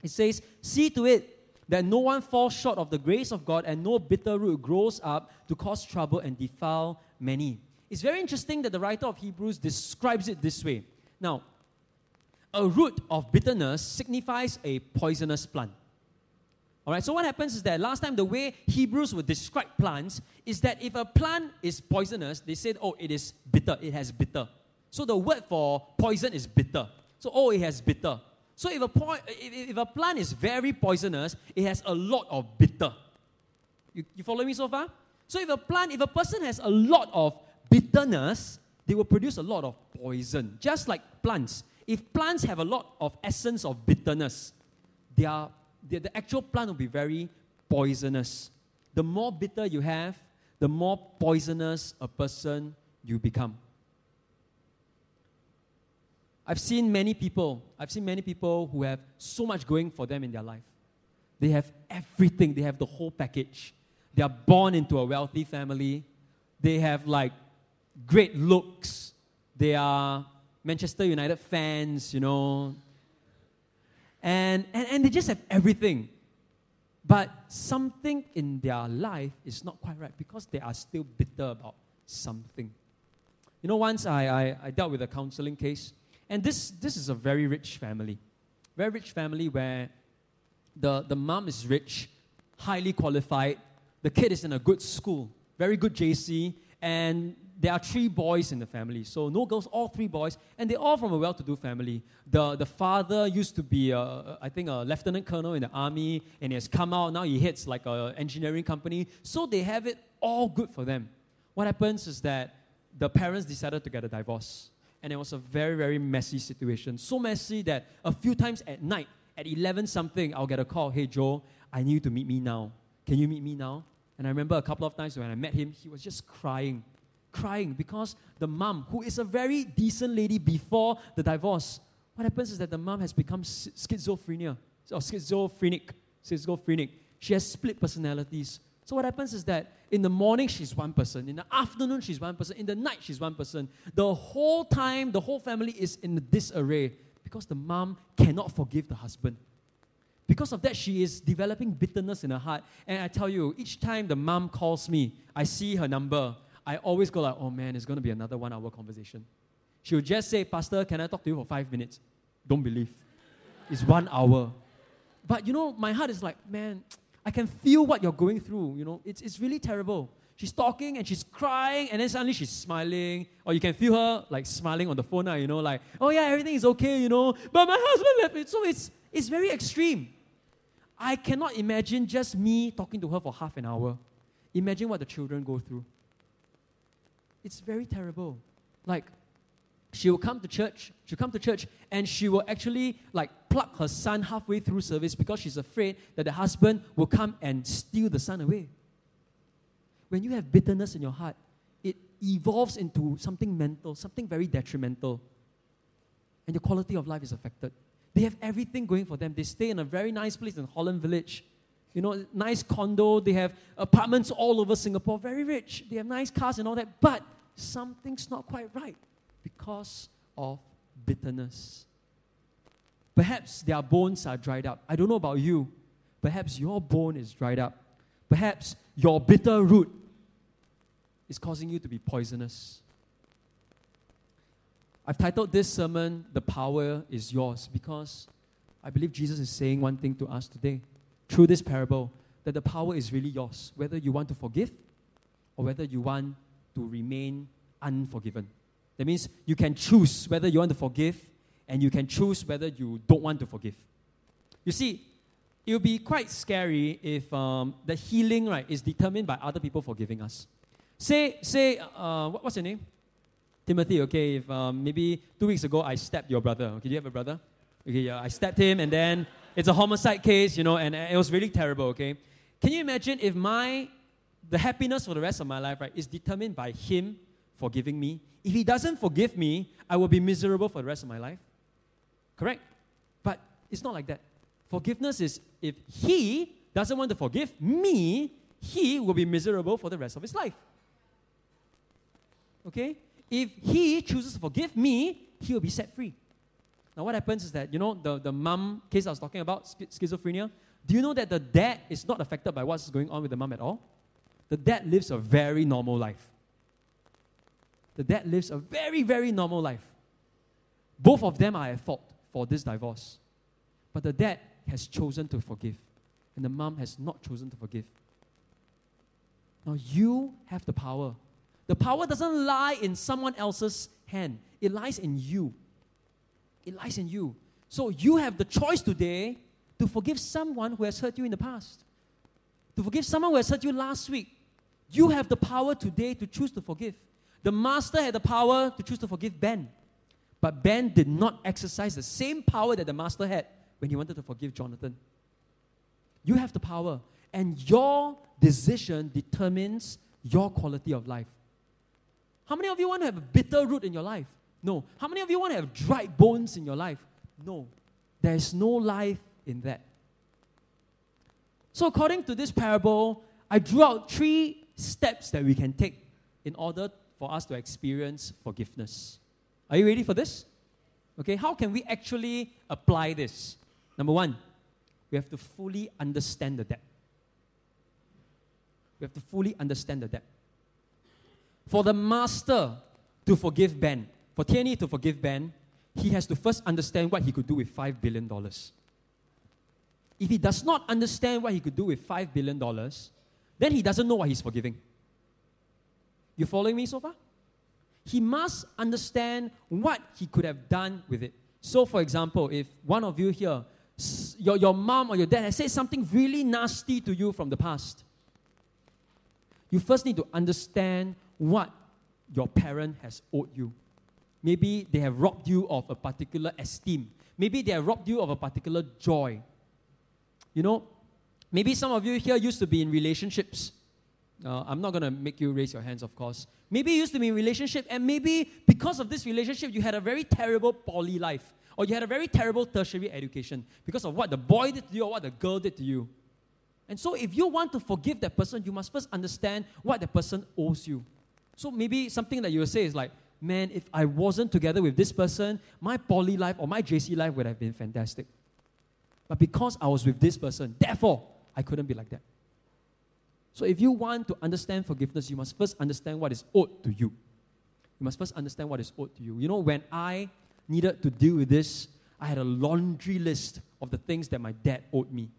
it says, See to it that no one falls short of the grace of God and no bitter root grows up to cause trouble and defile many. It's very interesting that the writer of Hebrews describes it this way. Now, a root of bitterness signifies a poisonous plant. All right, so what happens is that last time the way Hebrews would describe plants is that if a plant is poisonous, they said, oh, it is bitter, it has bitter. So the word for poison is bitter. So, oh, it has bitter. So if a, po- if, if a plant is very poisonous, it has a lot of bitter. You, you follow me so far? So if a plant, if a person has a lot of bitterness, they will produce a lot of poison. Just like plants. If plants have a lot of essence of bitterness, they are, they, the actual plant will be very poisonous. The more bitter you have, the more poisonous a person you become. I've seen many people, I've seen many people who have so much going for them in their life. They have everything, they have the whole package. They are born into a wealthy family. They have like great looks. They are Manchester United fans, you know. And, and, and they just have everything. But something in their life is not quite right because they are still bitter about something. You know, once I, I, I dealt with a counseling case, and this, this is a very rich family. Very rich family where the, the mom is rich, highly qualified, the kid is in a good school, very good JC, and there are three boys in the family. So no girls, all three boys, and they're all from a well-to-do family. The, the father used to be, a, I think, a lieutenant colonel in the army, and he has come out. Now he heads like an engineering company. So they have it all good for them. What happens is that the parents decided to get a divorce. And it was a very, very messy situation. So messy that a few times at night, at 11 something, I'll get a call, hey Joe, I need you to meet me now. Can you meet me now? And I remember a couple of times when I met him, he was just crying crying because the mom, who is a very decent lady before the divorce, what happens is that the mom has become schizophrenia or schizophrenic. Schizophrenic. She has split personalities. So what happens is that in the morning she's one person, in the afternoon she's one person, in the night she's one person. The whole time, the whole family is in disarray because the mom cannot forgive the husband. Because of that, she is developing bitterness in her heart. And I tell you, each time the mom calls me, I see her number. I always go like, oh man, it's going to be another one hour conversation. She would just say, Pastor, can I talk to you for five minutes? Don't believe. It's one hour. But you know, my heart is like, man, I can feel what you're going through. You know, it's, it's really terrible. She's talking and she's crying, and then suddenly she's smiling, or you can feel her like smiling on the phone now, you know, like, oh yeah, everything is okay, you know, but my husband left me. So it's, it's very extreme. I cannot imagine just me talking to her for half an hour. Imagine what the children go through. It's very terrible. Like, she will come to church, she'll come to church, and she will actually like pluck her son halfway through service because she's afraid that the husband will come and steal the son away. When you have bitterness in your heart, it evolves into something mental, something very detrimental. And your quality of life is affected. They have everything going for them. They stay in a very nice place in Holland Village. You know, nice condo. They have apartments all over Singapore, very rich. They have nice cars and all that. But something's not quite right because of bitterness. Perhaps their bones are dried up. I don't know about you. Perhaps your bone is dried up. Perhaps your bitter root is causing you to be poisonous. I've titled this sermon, The Power is Yours, because I believe Jesus is saying one thing to us today through this parable that the power is really yours, whether you want to forgive or whether you want to remain unforgiven. That means you can choose whether you want to forgive and you can choose whether you don't want to forgive. You see, it would be quite scary if um, the healing right is determined by other people forgiving us. Say, say, uh, what, what's your name? Timothy. Okay, if um, maybe two weeks ago I stabbed your brother. Okay, do you have a brother? Okay, yeah, I stabbed him, and then it's a homicide case, you know, and it was really terrible. Okay, can you imagine if my the happiness for the rest of my life, right, is determined by him forgiving me. If he doesn't forgive me, I will be miserable for the rest of my life. Correct? But it's not like that. Forgiveness is if he doesn't want to forgive me, he will be miserable for the rest of his life. Okay? If he chooses to forgive me, he will be set free. Now, what happens is that, you know, the, the mom case I was talking about, schizophrenia, do you know that the dad is not affected by what's going on with the mom at all? The dad lives a very normal life. The dad lives a very, very normal life. Both of them are at fault for this divorce. But the dad has chosen to forgive, and the mom has not chosen to forgive. Now, you have the power. The power doesn't lie in someone else's hand, it lies in you. It lies in you. So, you have the choice today to forgive someone who has hurt you in the past, to forgive someone who has hurt you last week, you have the power today to choose to forgive. The master had the power to choose to forgive Ben. But Ben did not exercise the same power that the master had when he wanted to forgive Jonathan. You have the power, and your decision determines your quality of life. How many of you want to have a bitter root in your life? No. How many of you want to have dried bones in your life? No. There is no life in that. So, according to this parable, I drew out three steps that we can take in order for us to experience forgiveness. Are you ready for this? Okay, how can we actually apply this? Number one, we have to fully understand the debt. We have to fully understand the debt. For the master to forgive Ben, for Tierney to forgive Ben, he has to first understand what he could do with $5 billion. If he does not understand what he could do with $5 billion, then he doesn't know what he's forgiving. You following me so far? He must understand what he could have done with it. So, for example, if one of you here, your, your mom or your dad has said something really nasty to you from the past, you first need to understand what your parent has owed you. Maybe they have robbed you of a particular esteem. Maybe they have robbed you of a particular joy. You know, maybe some of you here used to be in relationships. Uh, I'm not going to make you raise your hands, of course. Maybe you used to be in relationship, and maybe because of this relationship, you had a very terrible poly life, or you had a very terrible tertiary education because of what the boy did to you or what the girl did to you. And so, if you want to forgive that person, you must first understand what the person owes you. So, maybe something that you will say is like, man, if I wasn't together with this person, my poly life or my JC life would have been fantastic. But because I was with this person, therefore, I couldn't be like that. So if you want to understand forgiveness, you must first understand what is owed to you. You must first understand what is owed to you. You know, when I needed to deal with this, I had a laundry list of the things that my dad owed me.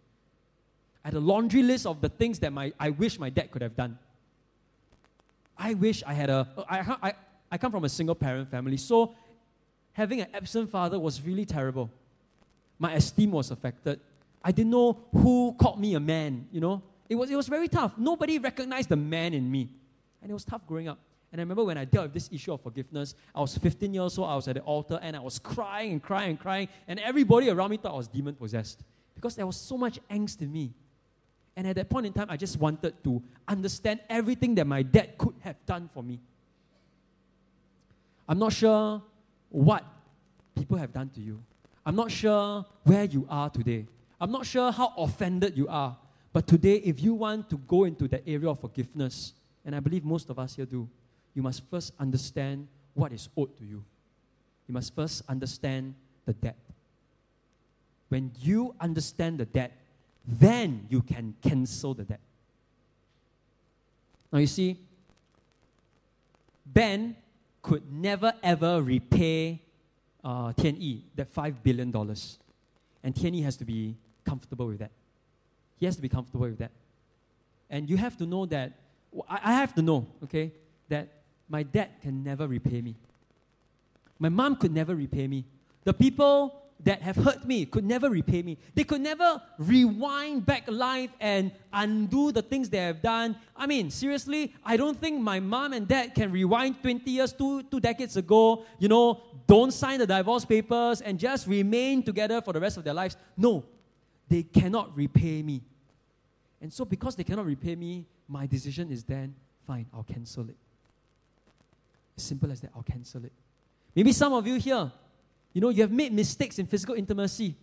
I had a laundry list of the things that my, I wish my dad could have done. I wish I had a. I, I, I come from a single parent family, so having an absent father was really terrible. My esteem was affected. I didn't know who called me a man, you know. It was, it was very tough. Nobody recognized the man in me. And it was tough growing up. And I remember when I dealt with this issue of forgiveness, I was 15 years old, I was at the altar, and I was crying and crying and crying, and everybody around me thought I was demon possessed because there was so much angst in me. And at that point in time, I just wanted to understand everything that my dad could have done for me. I'm not sure what people have done to you. I'm not sure where you are today. I'm not sure how offended you are. But today, if you want to go into the area of forgiveness, and I believe most of us here do, you must first understand what is owed to you. You must first understand the debt. When you understand the debt, then you can cancel the debt. Now, you see, Ben could never ever repay uh, that $5 billion. And Tian Yi has to be comfortable with that. He has to be comfortable with that. And you have to know that, I have to know, okay, that my dad can never repay me. My mom could never repay me. The people that have hurt me could never repay me. They could never rewind back life and undo the things they have done. I mean, seriously, I don't think my mom and dad can rewind 20 years, two, two decades ago, you know, don't sign the divorce papers and just remain together for the rest of their lives. No, they cannot repay me. And so, because they cannot repay me, my decision is then fine, I'll cancel it. Simple as that, I'll cancel it. Maybe some of you here, you know, you have made mistakes in physical intimacy.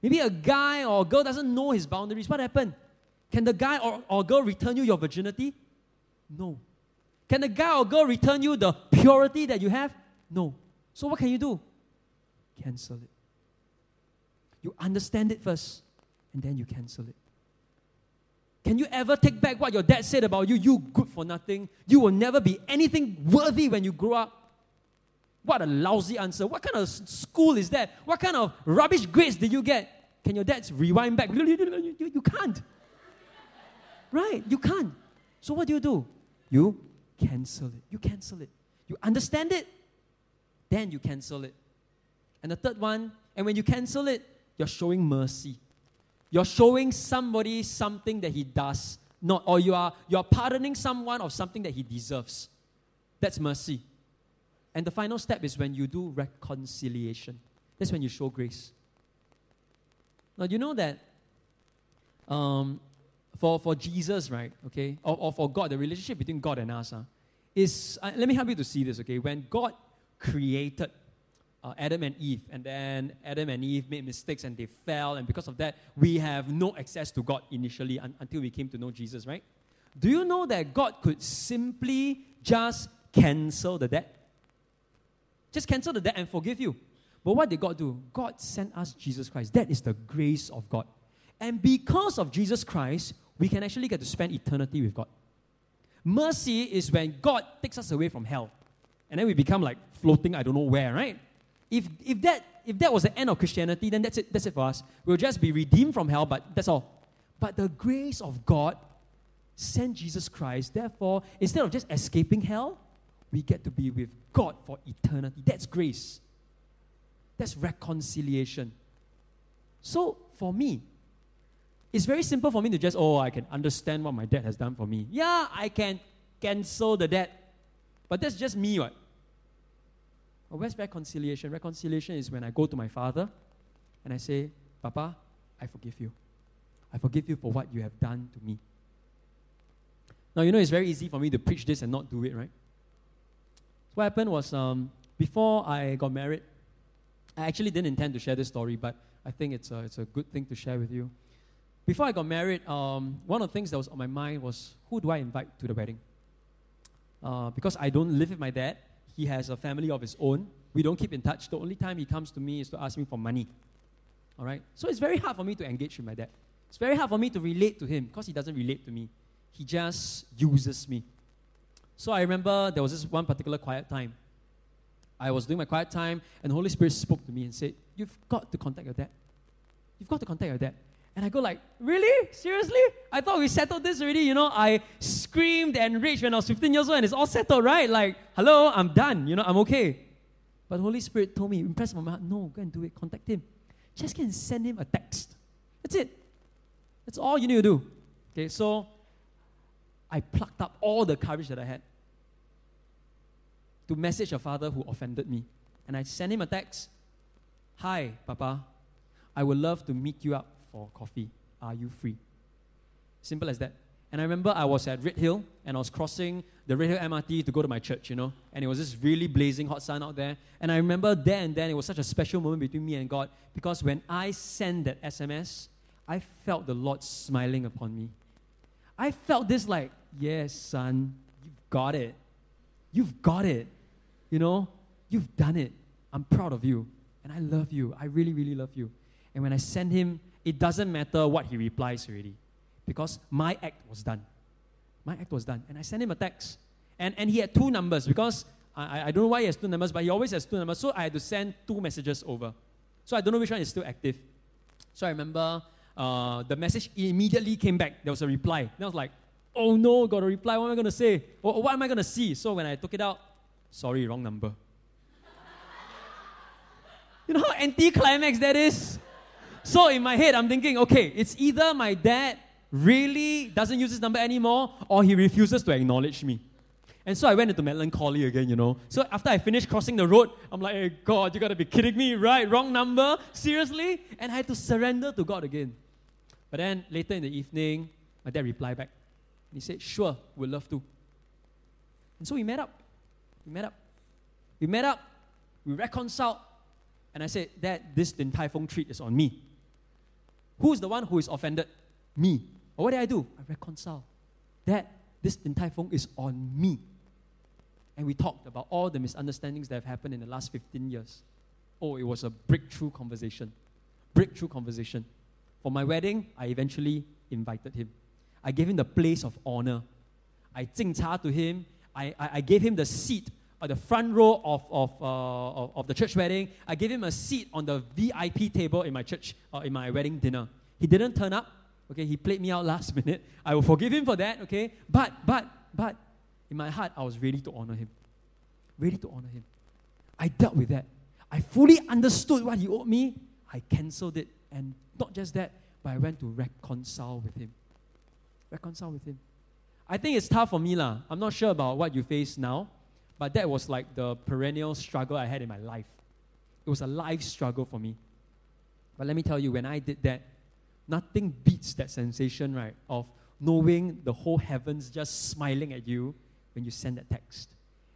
Maybe a guy or a girl doesn't know his boundaries. What happened? Can the guy or, or girl return you your virginity? No. Can the guy or girl return you the purity that you have? No. So what can you do? Cancel it. You understand it first, and then you cancel it. Can you ever take back what your dad said about you? You good for nothing. You will never be anything worthy when you grow up. What a lousy answer. What kind of school is that? What kind of rubbish grades did you get? Can your dad rewind back? You, can't. Right? You can't. So what do you do? You cancel it. You cancel it. You understand it, then you cancel it. And the third one, and when you cancel it, you're showing mercy. You're showing somebody something that he does not, or you are you're pardoning someone of something that he deserves. That's mercy. And the final step is when you do reconciliation. That's when you show grace. Now you know that um, for, for Jesus, right, okay, or, or for God, the relationship between God and us uh, is, uh, let me help you to see this, okay, when God created uh, Adam and Eve, and then Adam and Eve made mistakes and they fell, and because of that, we have no access to God initially un- until we came to know Jesus, right? Do you know that God could simply just cancel the debt? Just cancel the debt and forgive you. But what did God do? God sent us Jesus Christ. That is the grace of God. And because of Jesus Christ, we can actually get to spend eternity with God. Mercy is when God takes us away from hell. And then we become like floating, I don't know where, right? If, if, that, if that was the end of Christianity, then that's it, that's it for us. We'll just be redeemed from hell, but that's all. But the grace of God sent Jesus Christ. Therefore, instead of just escaping hell, we get to be with God for eternity. That's grace. That's reconciliation. So, for me, it's very simple for me to just, oh, I can understand what my dad has done for me. Yeah, I can cancel the debt. But that's just me, right? But where's reconciliation? Reconciliation is when I go to my father and I say, Papa, I forgive you. I forgive you for what you have done to me. Now, you know, it's very easy for me to preach this and not do it, right? What happened was um, before I got married, I actually didn't intend to share this story, but I think it's a, it's a good thing to share with you. Before I got married, um, one of the things that was on my mind was who do I invite to the wedding? Uh, because I don't live with my dad, he has a family of his own. We don't keep in touch. The only time he comes to me is to ask me for money. All right? So it's very hard for me to engage with my dad. It's very hard for me to relate to him because he doesn't relate to me. He just uses me. So I remember there was this one particular quiet time. I was doing my quiet time, and the Holy Spirit spoke to me and said, You've got to contact your dad. You've got to contact your dad. And I go like, really? Seriously? I thought we settled this already. You know, I screamed and raged when I was 15 years old, and it's all settled, right? Like, hello, I'm done. You know, I'm okay. But Holy Spirit told me, impressed my heart, no, go and do it. Contact him. Just go and send him a text. That's it. That's all you need to do. Okay, so I plucked up all the courage that I had to message a father who offended me. And I sent him a text Hi, Papa. I would love to meet you up for coffee. Are you free? Simple as that. And I remember I was at Redhill and I was crossing the Redhill MRT to go to my church, you know, and it was this really blazing hot sun out there. And I remember then and then it was such a special moment between me and God because when I sent that SMS, I felt the Lord smiling upon me. I felt this like, yes, son, you've got it. You've got it. You know, you've done it. I'm proud of you. And I love you. I really, really love you. And when I send him, it doesn't matter what he replies already. Because my act was done. My act was done. And I sent him a text. And, and he had two numbers because I, I don't know why he has two numbers, but he always has two numbers. So I had to send two messages over. So I don't know which one is still active. So I remember uh, the message immediately came back. There was a reply. And I was like, oh no, got a reply. What am I going to say? What, what am I going to see? So when I took it out, sorry, wrong number. you know how anticlimax that is? So in my head, I'm thinking, okay, it's either my dad really doesn't use this number anymore or he refuses to acknowledge me. And so I went into melancholy again, you know. So after I finished crossing the road, I'm like, hey, God, you gotta be kidding me, right? Wrong number? Seriously? And I had to surrender to God again. But then later in the evening, my dad replied back. He said, Sure, we'd love to. And so we met up. We met up. We met up. We reconciled. And I said, Dad, this Din Tai Fung treat is on me. Who's the one who is offended? Me. But what did I do? I reconciled. Dad, this Din Tai Fung is on me. And we talked about all the misunderstandings that have happened in the last 15 years. Oh, it was a breakthrough conversation. Breakthrough conversation. For my wedding, I eventually invited him. I gave him the place of honor. I cha to him. I, I, I, gave him the seat at the front row of, of, uh, of, of, the church wedding. I gave him a seat on the VIP table in my church, uh, in my wedding dinner. He didn't turn up. Okay, he played me out (laughs) last minute. I will forgive him for that, okay? But, but, but, in my heart, I was ready to honor him. Ready to honor him. I dealt with that. I fully understood what he owed me. I cancelled it. And not just that, but I went to reconcile with him. Reconcile with him. I think it's tough for me, lah. I'm not sure about what you face now, but that was like the perennial struggle I had in my life. It was a life struggle for me. But let me tell you, when I did that, nothing beats that sensation, right, of knowing the whole heavens just smiling at you when you send that text.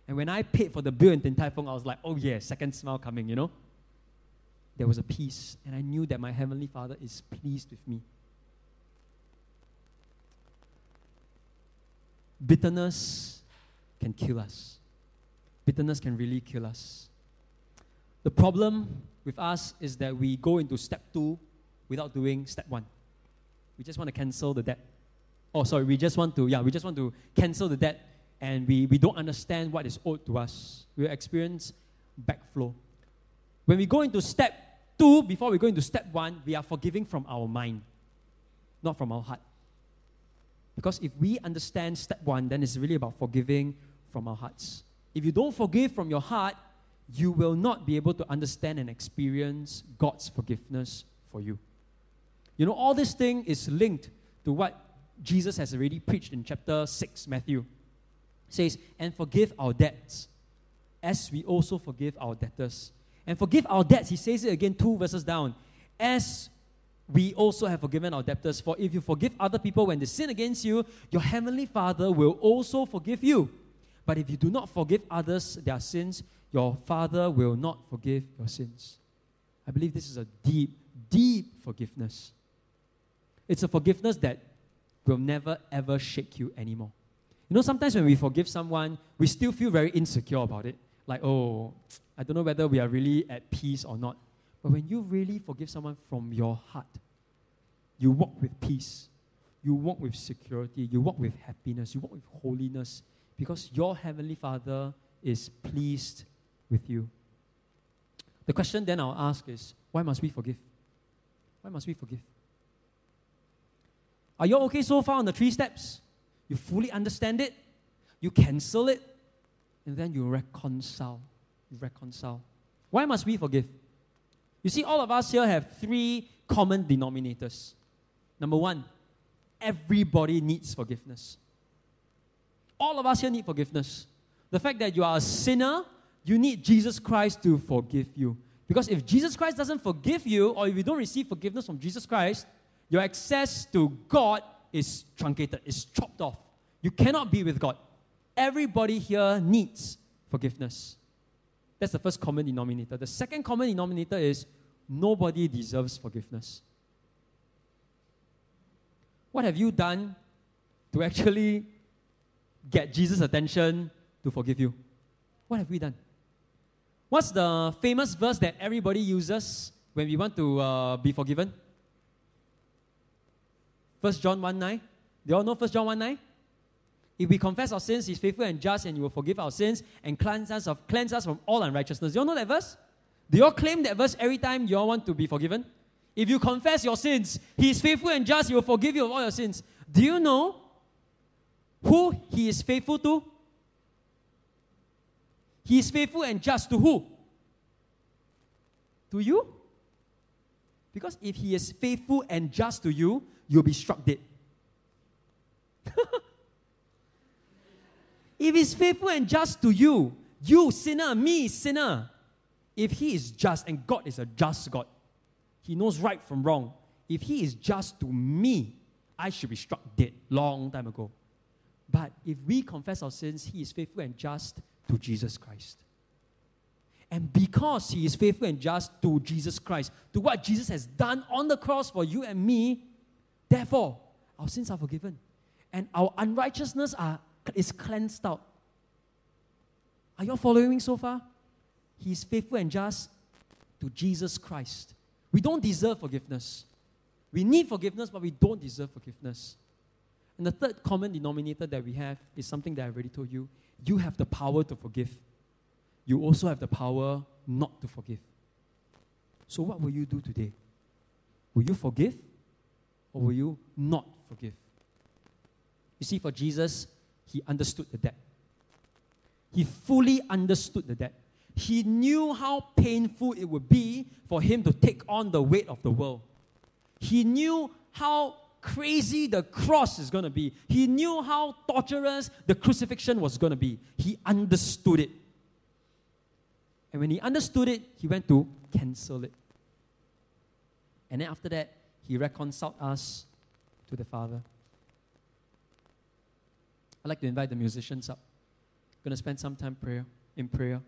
And when I paid for the bill in Din Tai Fung, I was like, oh yeah, second smile coming, you know? There was a peace, and I knew that my Heavenly Father is pleased with me. Bitterness can kill us. Bitterness can really kill us. The problem with us is that we go into step two without doing step one. We just want to cancel the debt. Oh, sorry, we just want to, yeah, we just want to cancel the debt and we, we don't understand what is owed to us. We experience backflow. When we go into step two, before we go into step one, we are forgiving from our mind, not from our heart. Because if we understand step one, then it's really about forgiving from our hearts. If you don't forgive from your heart, you will not be able to understand and experience God's forgiveness for you. You know, all this thing is linked to what Jesus has already preached in chapter 6, Matthew. It says, And forgive our debts, as we also forgive our debtors. And forgive our debts, he says it again two verses down, as we also have forgiven our debtors. For if you forgive other people when they sin against you, your heavenly Father will also forgive you. But if you do not forgive others their sins, your Father will not forgive your sins. I believe this is a deep, deep forgiveness. It's a forgiveness that will never ever shake you anymore. You know, sometimes when we forgive someone, we still feel very insecure about it. Like, oh, I don't know whether we are really at peace or not. But when you really forgive someone from your heart, you walk with peace, you walk with security, you walk with happiness, you walk with holiness, because your Heavenly Father is pleased with you. The question then I'll ask is why must we forgive? Why must we forgive? Are you okay so far on the three steps? You fully understand it, you cancel it, and then you reconcile. Reconcile. Why must we forgive? You see, all of us here have three common denominators. Number one, everybody needs forgiveness. All of us here need forgiveness. The fact that you are a sinner, you need Jesus Christ to forgive you. Because if Jesus Christ doesn't forgive you, or if you don't receive forgiveness from Jesus Christ, your access to God is truncated, is chopped off. You cannot be with God. Everybody here needs forgiveness. That's the first common denominator. The second common denominator is nobody deserves forgiveness. What have you done to actually get Jesus' attention to forgive you? What have we done? What's the famous verse that everybody uses when we want to uh, be forgiven? 1 John 1 9. Do you all know 1 John 1 9? If we confess our sins, He's faithful and just, and He will forgive our sins and cleanse us, of, cleanse us from all unrighteousness. Do you all know that verse? Do you all claim that verse every time you all want to be forgiven? If you confess your sins, He is faithful and just, He will forgive you of all your sins. Do you know who He is faithful to? He is faithful and just to who? To you? Because if He is faithful and just to you, you'll be struck dead. (laughs) if he's faithful and just to you, you sinner, me sinner, if he is just and God is a just God, he knows right from wrong. If he is just to me, I should be struck dead long time ago. But if we confess our sins, he is faithful and just to Jesus Christ. And because he is faithful and just to Jesus Christ, to what Jesus has done on the cross for you and me, Therefore, our sins are forgiven and our unrighteousness are, is cleansed out. Are you following so far? He is faithful and just to Jesus Christ. We don't deserve forgiveness. We need forgiveness, but we don't deserve forgiveness. And the third common denominator that we have is something that I already told you. You have the power to forgive. You also have the power not to forgive. So, what will you do today? Will you forgive or will you not forgive? You see, for Jesus, he understood the debt. He fully understood the debt. He knew how painful it would be for him to take on the weight of the world. He knew how crazy the cross is going to be. He knew how torturous the crucifixion was going to be. He understood it. And when he understood it, he went to cancel it. And then after that, he reconciled us to the Father. I'd like to invite the musicians up. Gonna spend some time prayer in prayer.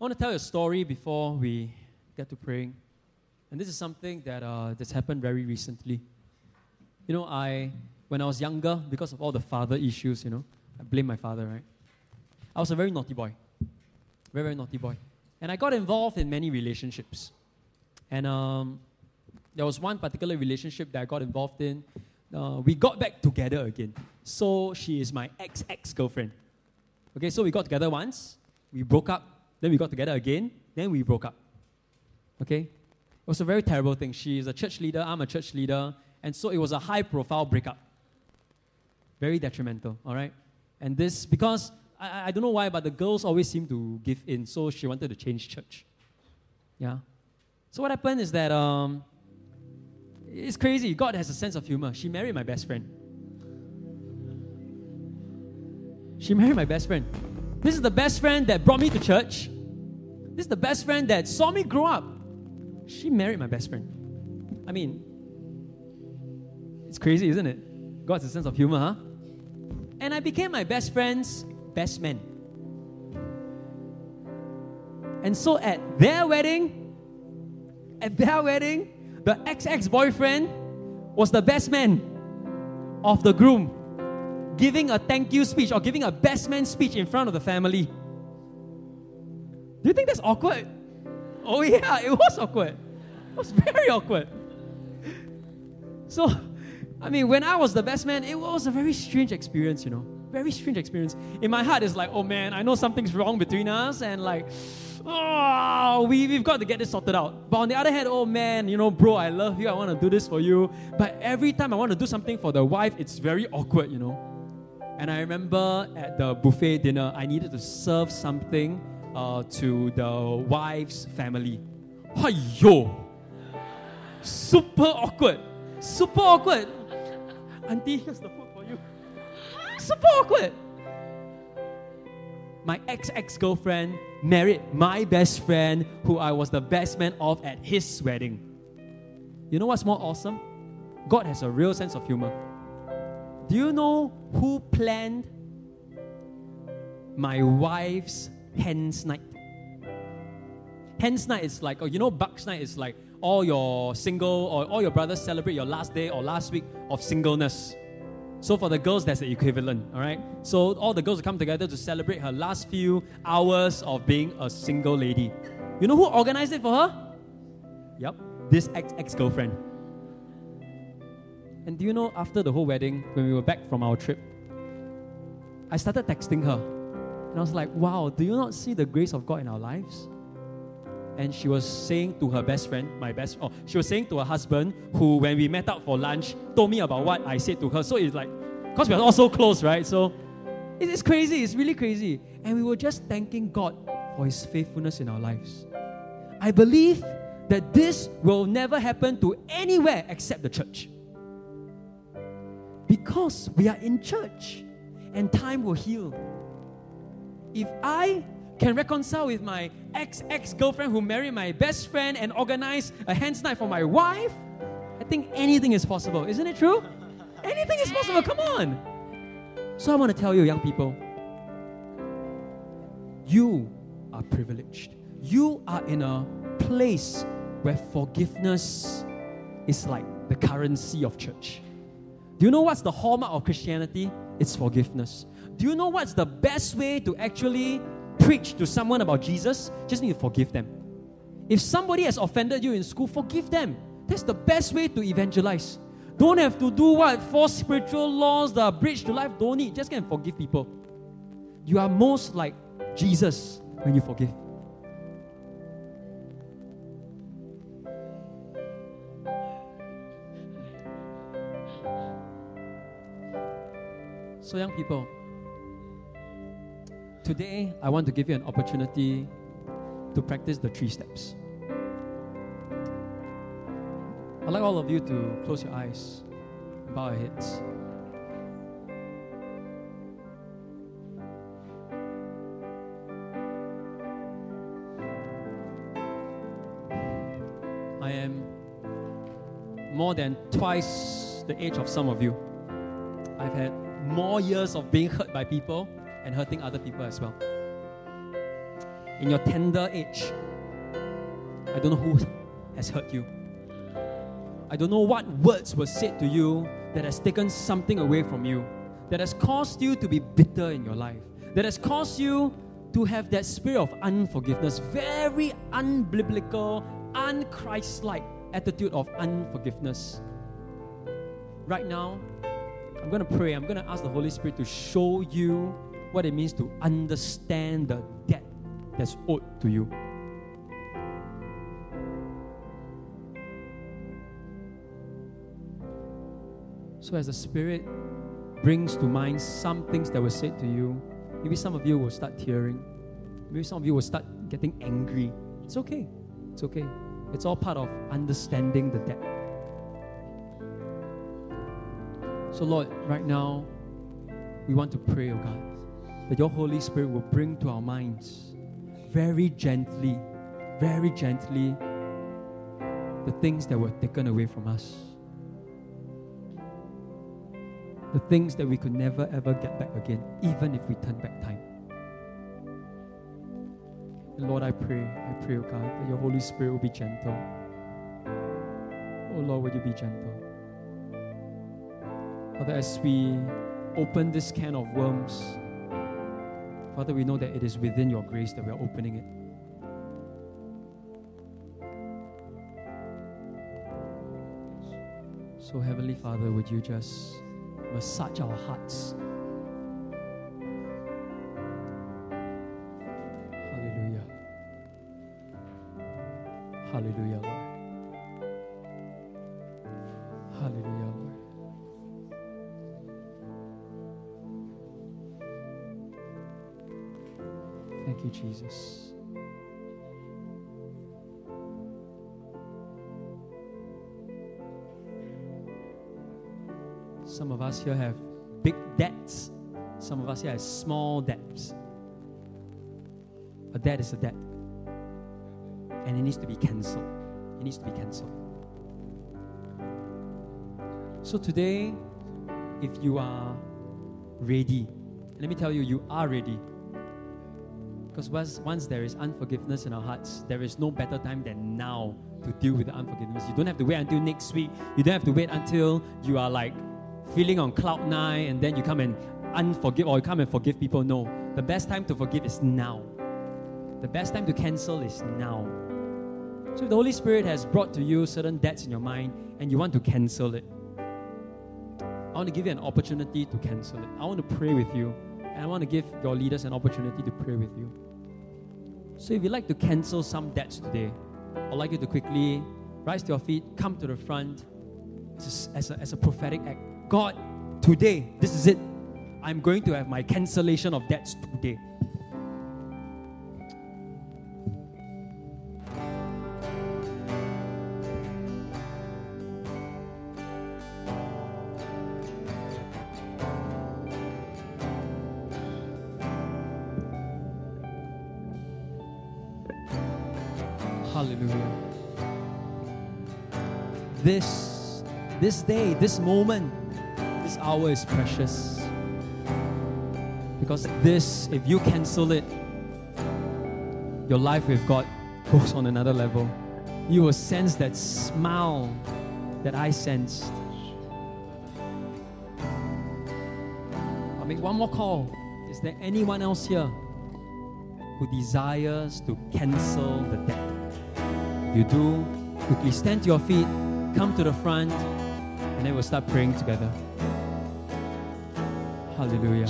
I want to tell you a story before we get to praying. And this is something that uh, that's happened very recently. You know, I when I was younger, because of all the father issues, you know, I blame my father, right? I was a very naughty boy. Very, very naughty boy. And I got involved in many relationships. And um, there was one particular relationship that I got involved in. Uh, we got back together again. So she is my ex ex girlfriend. Okay, so we got together once, we broke up, then we got together again, then we broke up. Okay? It was a very terrible thing. She is a church leader, I'm a church leader, and so it was a high profile breakup. Very detrimental, all right? And this, because I, I don't know why, but the girls always seem to give in, so she wanted to change church. Yeah? So what happened is that um, it's crazy. God has a sense of humor. She married my best friend. She married my best friend. This is the best friend that brought me to church. This is the best friend that saw me grow up. She married my best friend. I mean, it's crazy, isn't it? God's a sense of humor, huh? And I became my best friend's best man. And so at their wedding, at their wedding, the ex ex boyfriend was the best man of the groom, giving a thank you speech or giving a best man speech in front of the family. Do you think that's awkward? Oh, yeah, it was awkward. It was very awkward. So, I mean, when I was the best man, it was a very strange experience, you know. Very strange experience. In my heart, it's like, oh man, I know something's wrong between us, and like, oh, we, we've got to get this sorted out. But on the other hand, oh man, you know, bro, I love you, I want to do this for you. But every time I want to do something for the wife, it's very awkward, you know. And I remember at the buffet dinner, I needed to serve something uh, to the wife's family. Yo, Super awkward. Super awkward. Auntie, here's the food for you. Super awkward. My ex ex girlfriend married my best friend, who I was the best man of at his wedding. You know what's more awesome? God has a real sense of humor. Do you know who planned my wife's hen's night? Hen's night is like, oh, you know, Bucks night is like all your single or all your brothers celebrate your last day or last week of singleness. So for the girls, that's the equivalent, all right? So all the girls come together to celebrate her last few hours of being a single lady. You know who organized it for her? Yep, this ex ex girlfriend. And do you know, after the whole wedding, when we were back from our trip, I started texting her. And I was like, wow, do you not see the grace of God in our lives? And she was saying to her best friend, my best, oh, she was saying to her husband, who, when we met up for lunch, told me about what I said to her. So it's like, because we are all so close, right? So it's crazy, it's really crazy. And we were just thanking God for His faithfulness in our lives. I believe that this will never happen to anywhere except the church because we are in church and time will heal. If I can reconcile with my ex ex girlfriend who married my best friend and organize a hen's night for my wife, I think anything is possible. Isn't it true? Anything is possible. Come on. So I want to tell you, young people, you are privileged. You are in a place where forgiveness is like the currency of church. Do you know what's the hallmark of Christianity? It's forgiveness. Do you know what's the best way to actually preach to someone about Jesus? Just need to forgive them. If somebody has offended you in school, forgive them. That's the best way to evangelize. Don't have to do what? Four spiritual laws, the bridge to life. Don't need. Just can forgive people. You are most like Jesus when you forgive. So, young people, today I want to give you an opportunity to practice the three steps. I'd like all of you to close your eyes, bow your heads. I am more than twice the age of some of you. I've had more years of being hurt by people and hurting other people as well. In your tender age, I don't know who has hurt you. I don't know what words were said to you that has taken something away from you, that has caused you to be bitter in your life, that has caused you to have that spirit of unforgiveness, very unbiblical, unchristlike attitude of unforgiveness. Right now, I'm going to pray. I'm going to ask the Holy Spirit to show you what it means to understand the debt that's owed to you. So, as the Spirit brings to mind some things that were said to you, maybe some of you will start tearing. Maybe some of you will start getting angry. It's okay. It's okay. It's all part of understanding the debt. So, Lord, right now, we want to pray, oh God, that your Holy Spirit will bring to our minds very gently, very gently, the things that were taken away from us. The things that we could never ever get back again, even if we turn back time. And Lord, I pray, I pray, oh God, that your Holy Spirit will be gentle. Oh Lord, would you be gentle? Father, as we open this can of worms, Father, we know that it is within your grace that we are opening it. So, Heavenly Father, would you just massage our hearts? Hallelujah. Hallelujah, Jesus. Some of us here have big debts. Some of us here have small debts. A debt is a debt. And it needs to be cancelled. It needs to be cancelled. So today, if you are ready, let me tell you, you are ready. Because once, once there is unforgiveness in our hearts, there is no better time than now to deal with the unforgiveness. You don't have to wait until next week. You don't have to wait until you are like feeling on cloud nine and then you come and unforgive or you come and forgive people. No. The best time to forgive is now. The best time to cancel is now. So if the Holy Spirit has brought to you certain debts in your mind and you want to cancel it, I want to give you an opportunity to cancel it. I want to pray with you and I want to give your leaders an opportunity to pray with you. So if you'd like to cancel some debts today, I'd like you to quickly rise to your feet, come to the front as a, as a, as a prophetic act. God, today, this is it. I'm going to have my cancellation of debts today. Day, this moment, this hour is precious. Because this, if you cancel it, your life with God goes on another level. You will sense that smile that I sensed. I'll make one more call. Is there anyone else here who desires to cancel the debt? If you do, quickly stand to your feet, come to the front, and then we'll start praying together. Hallelujah.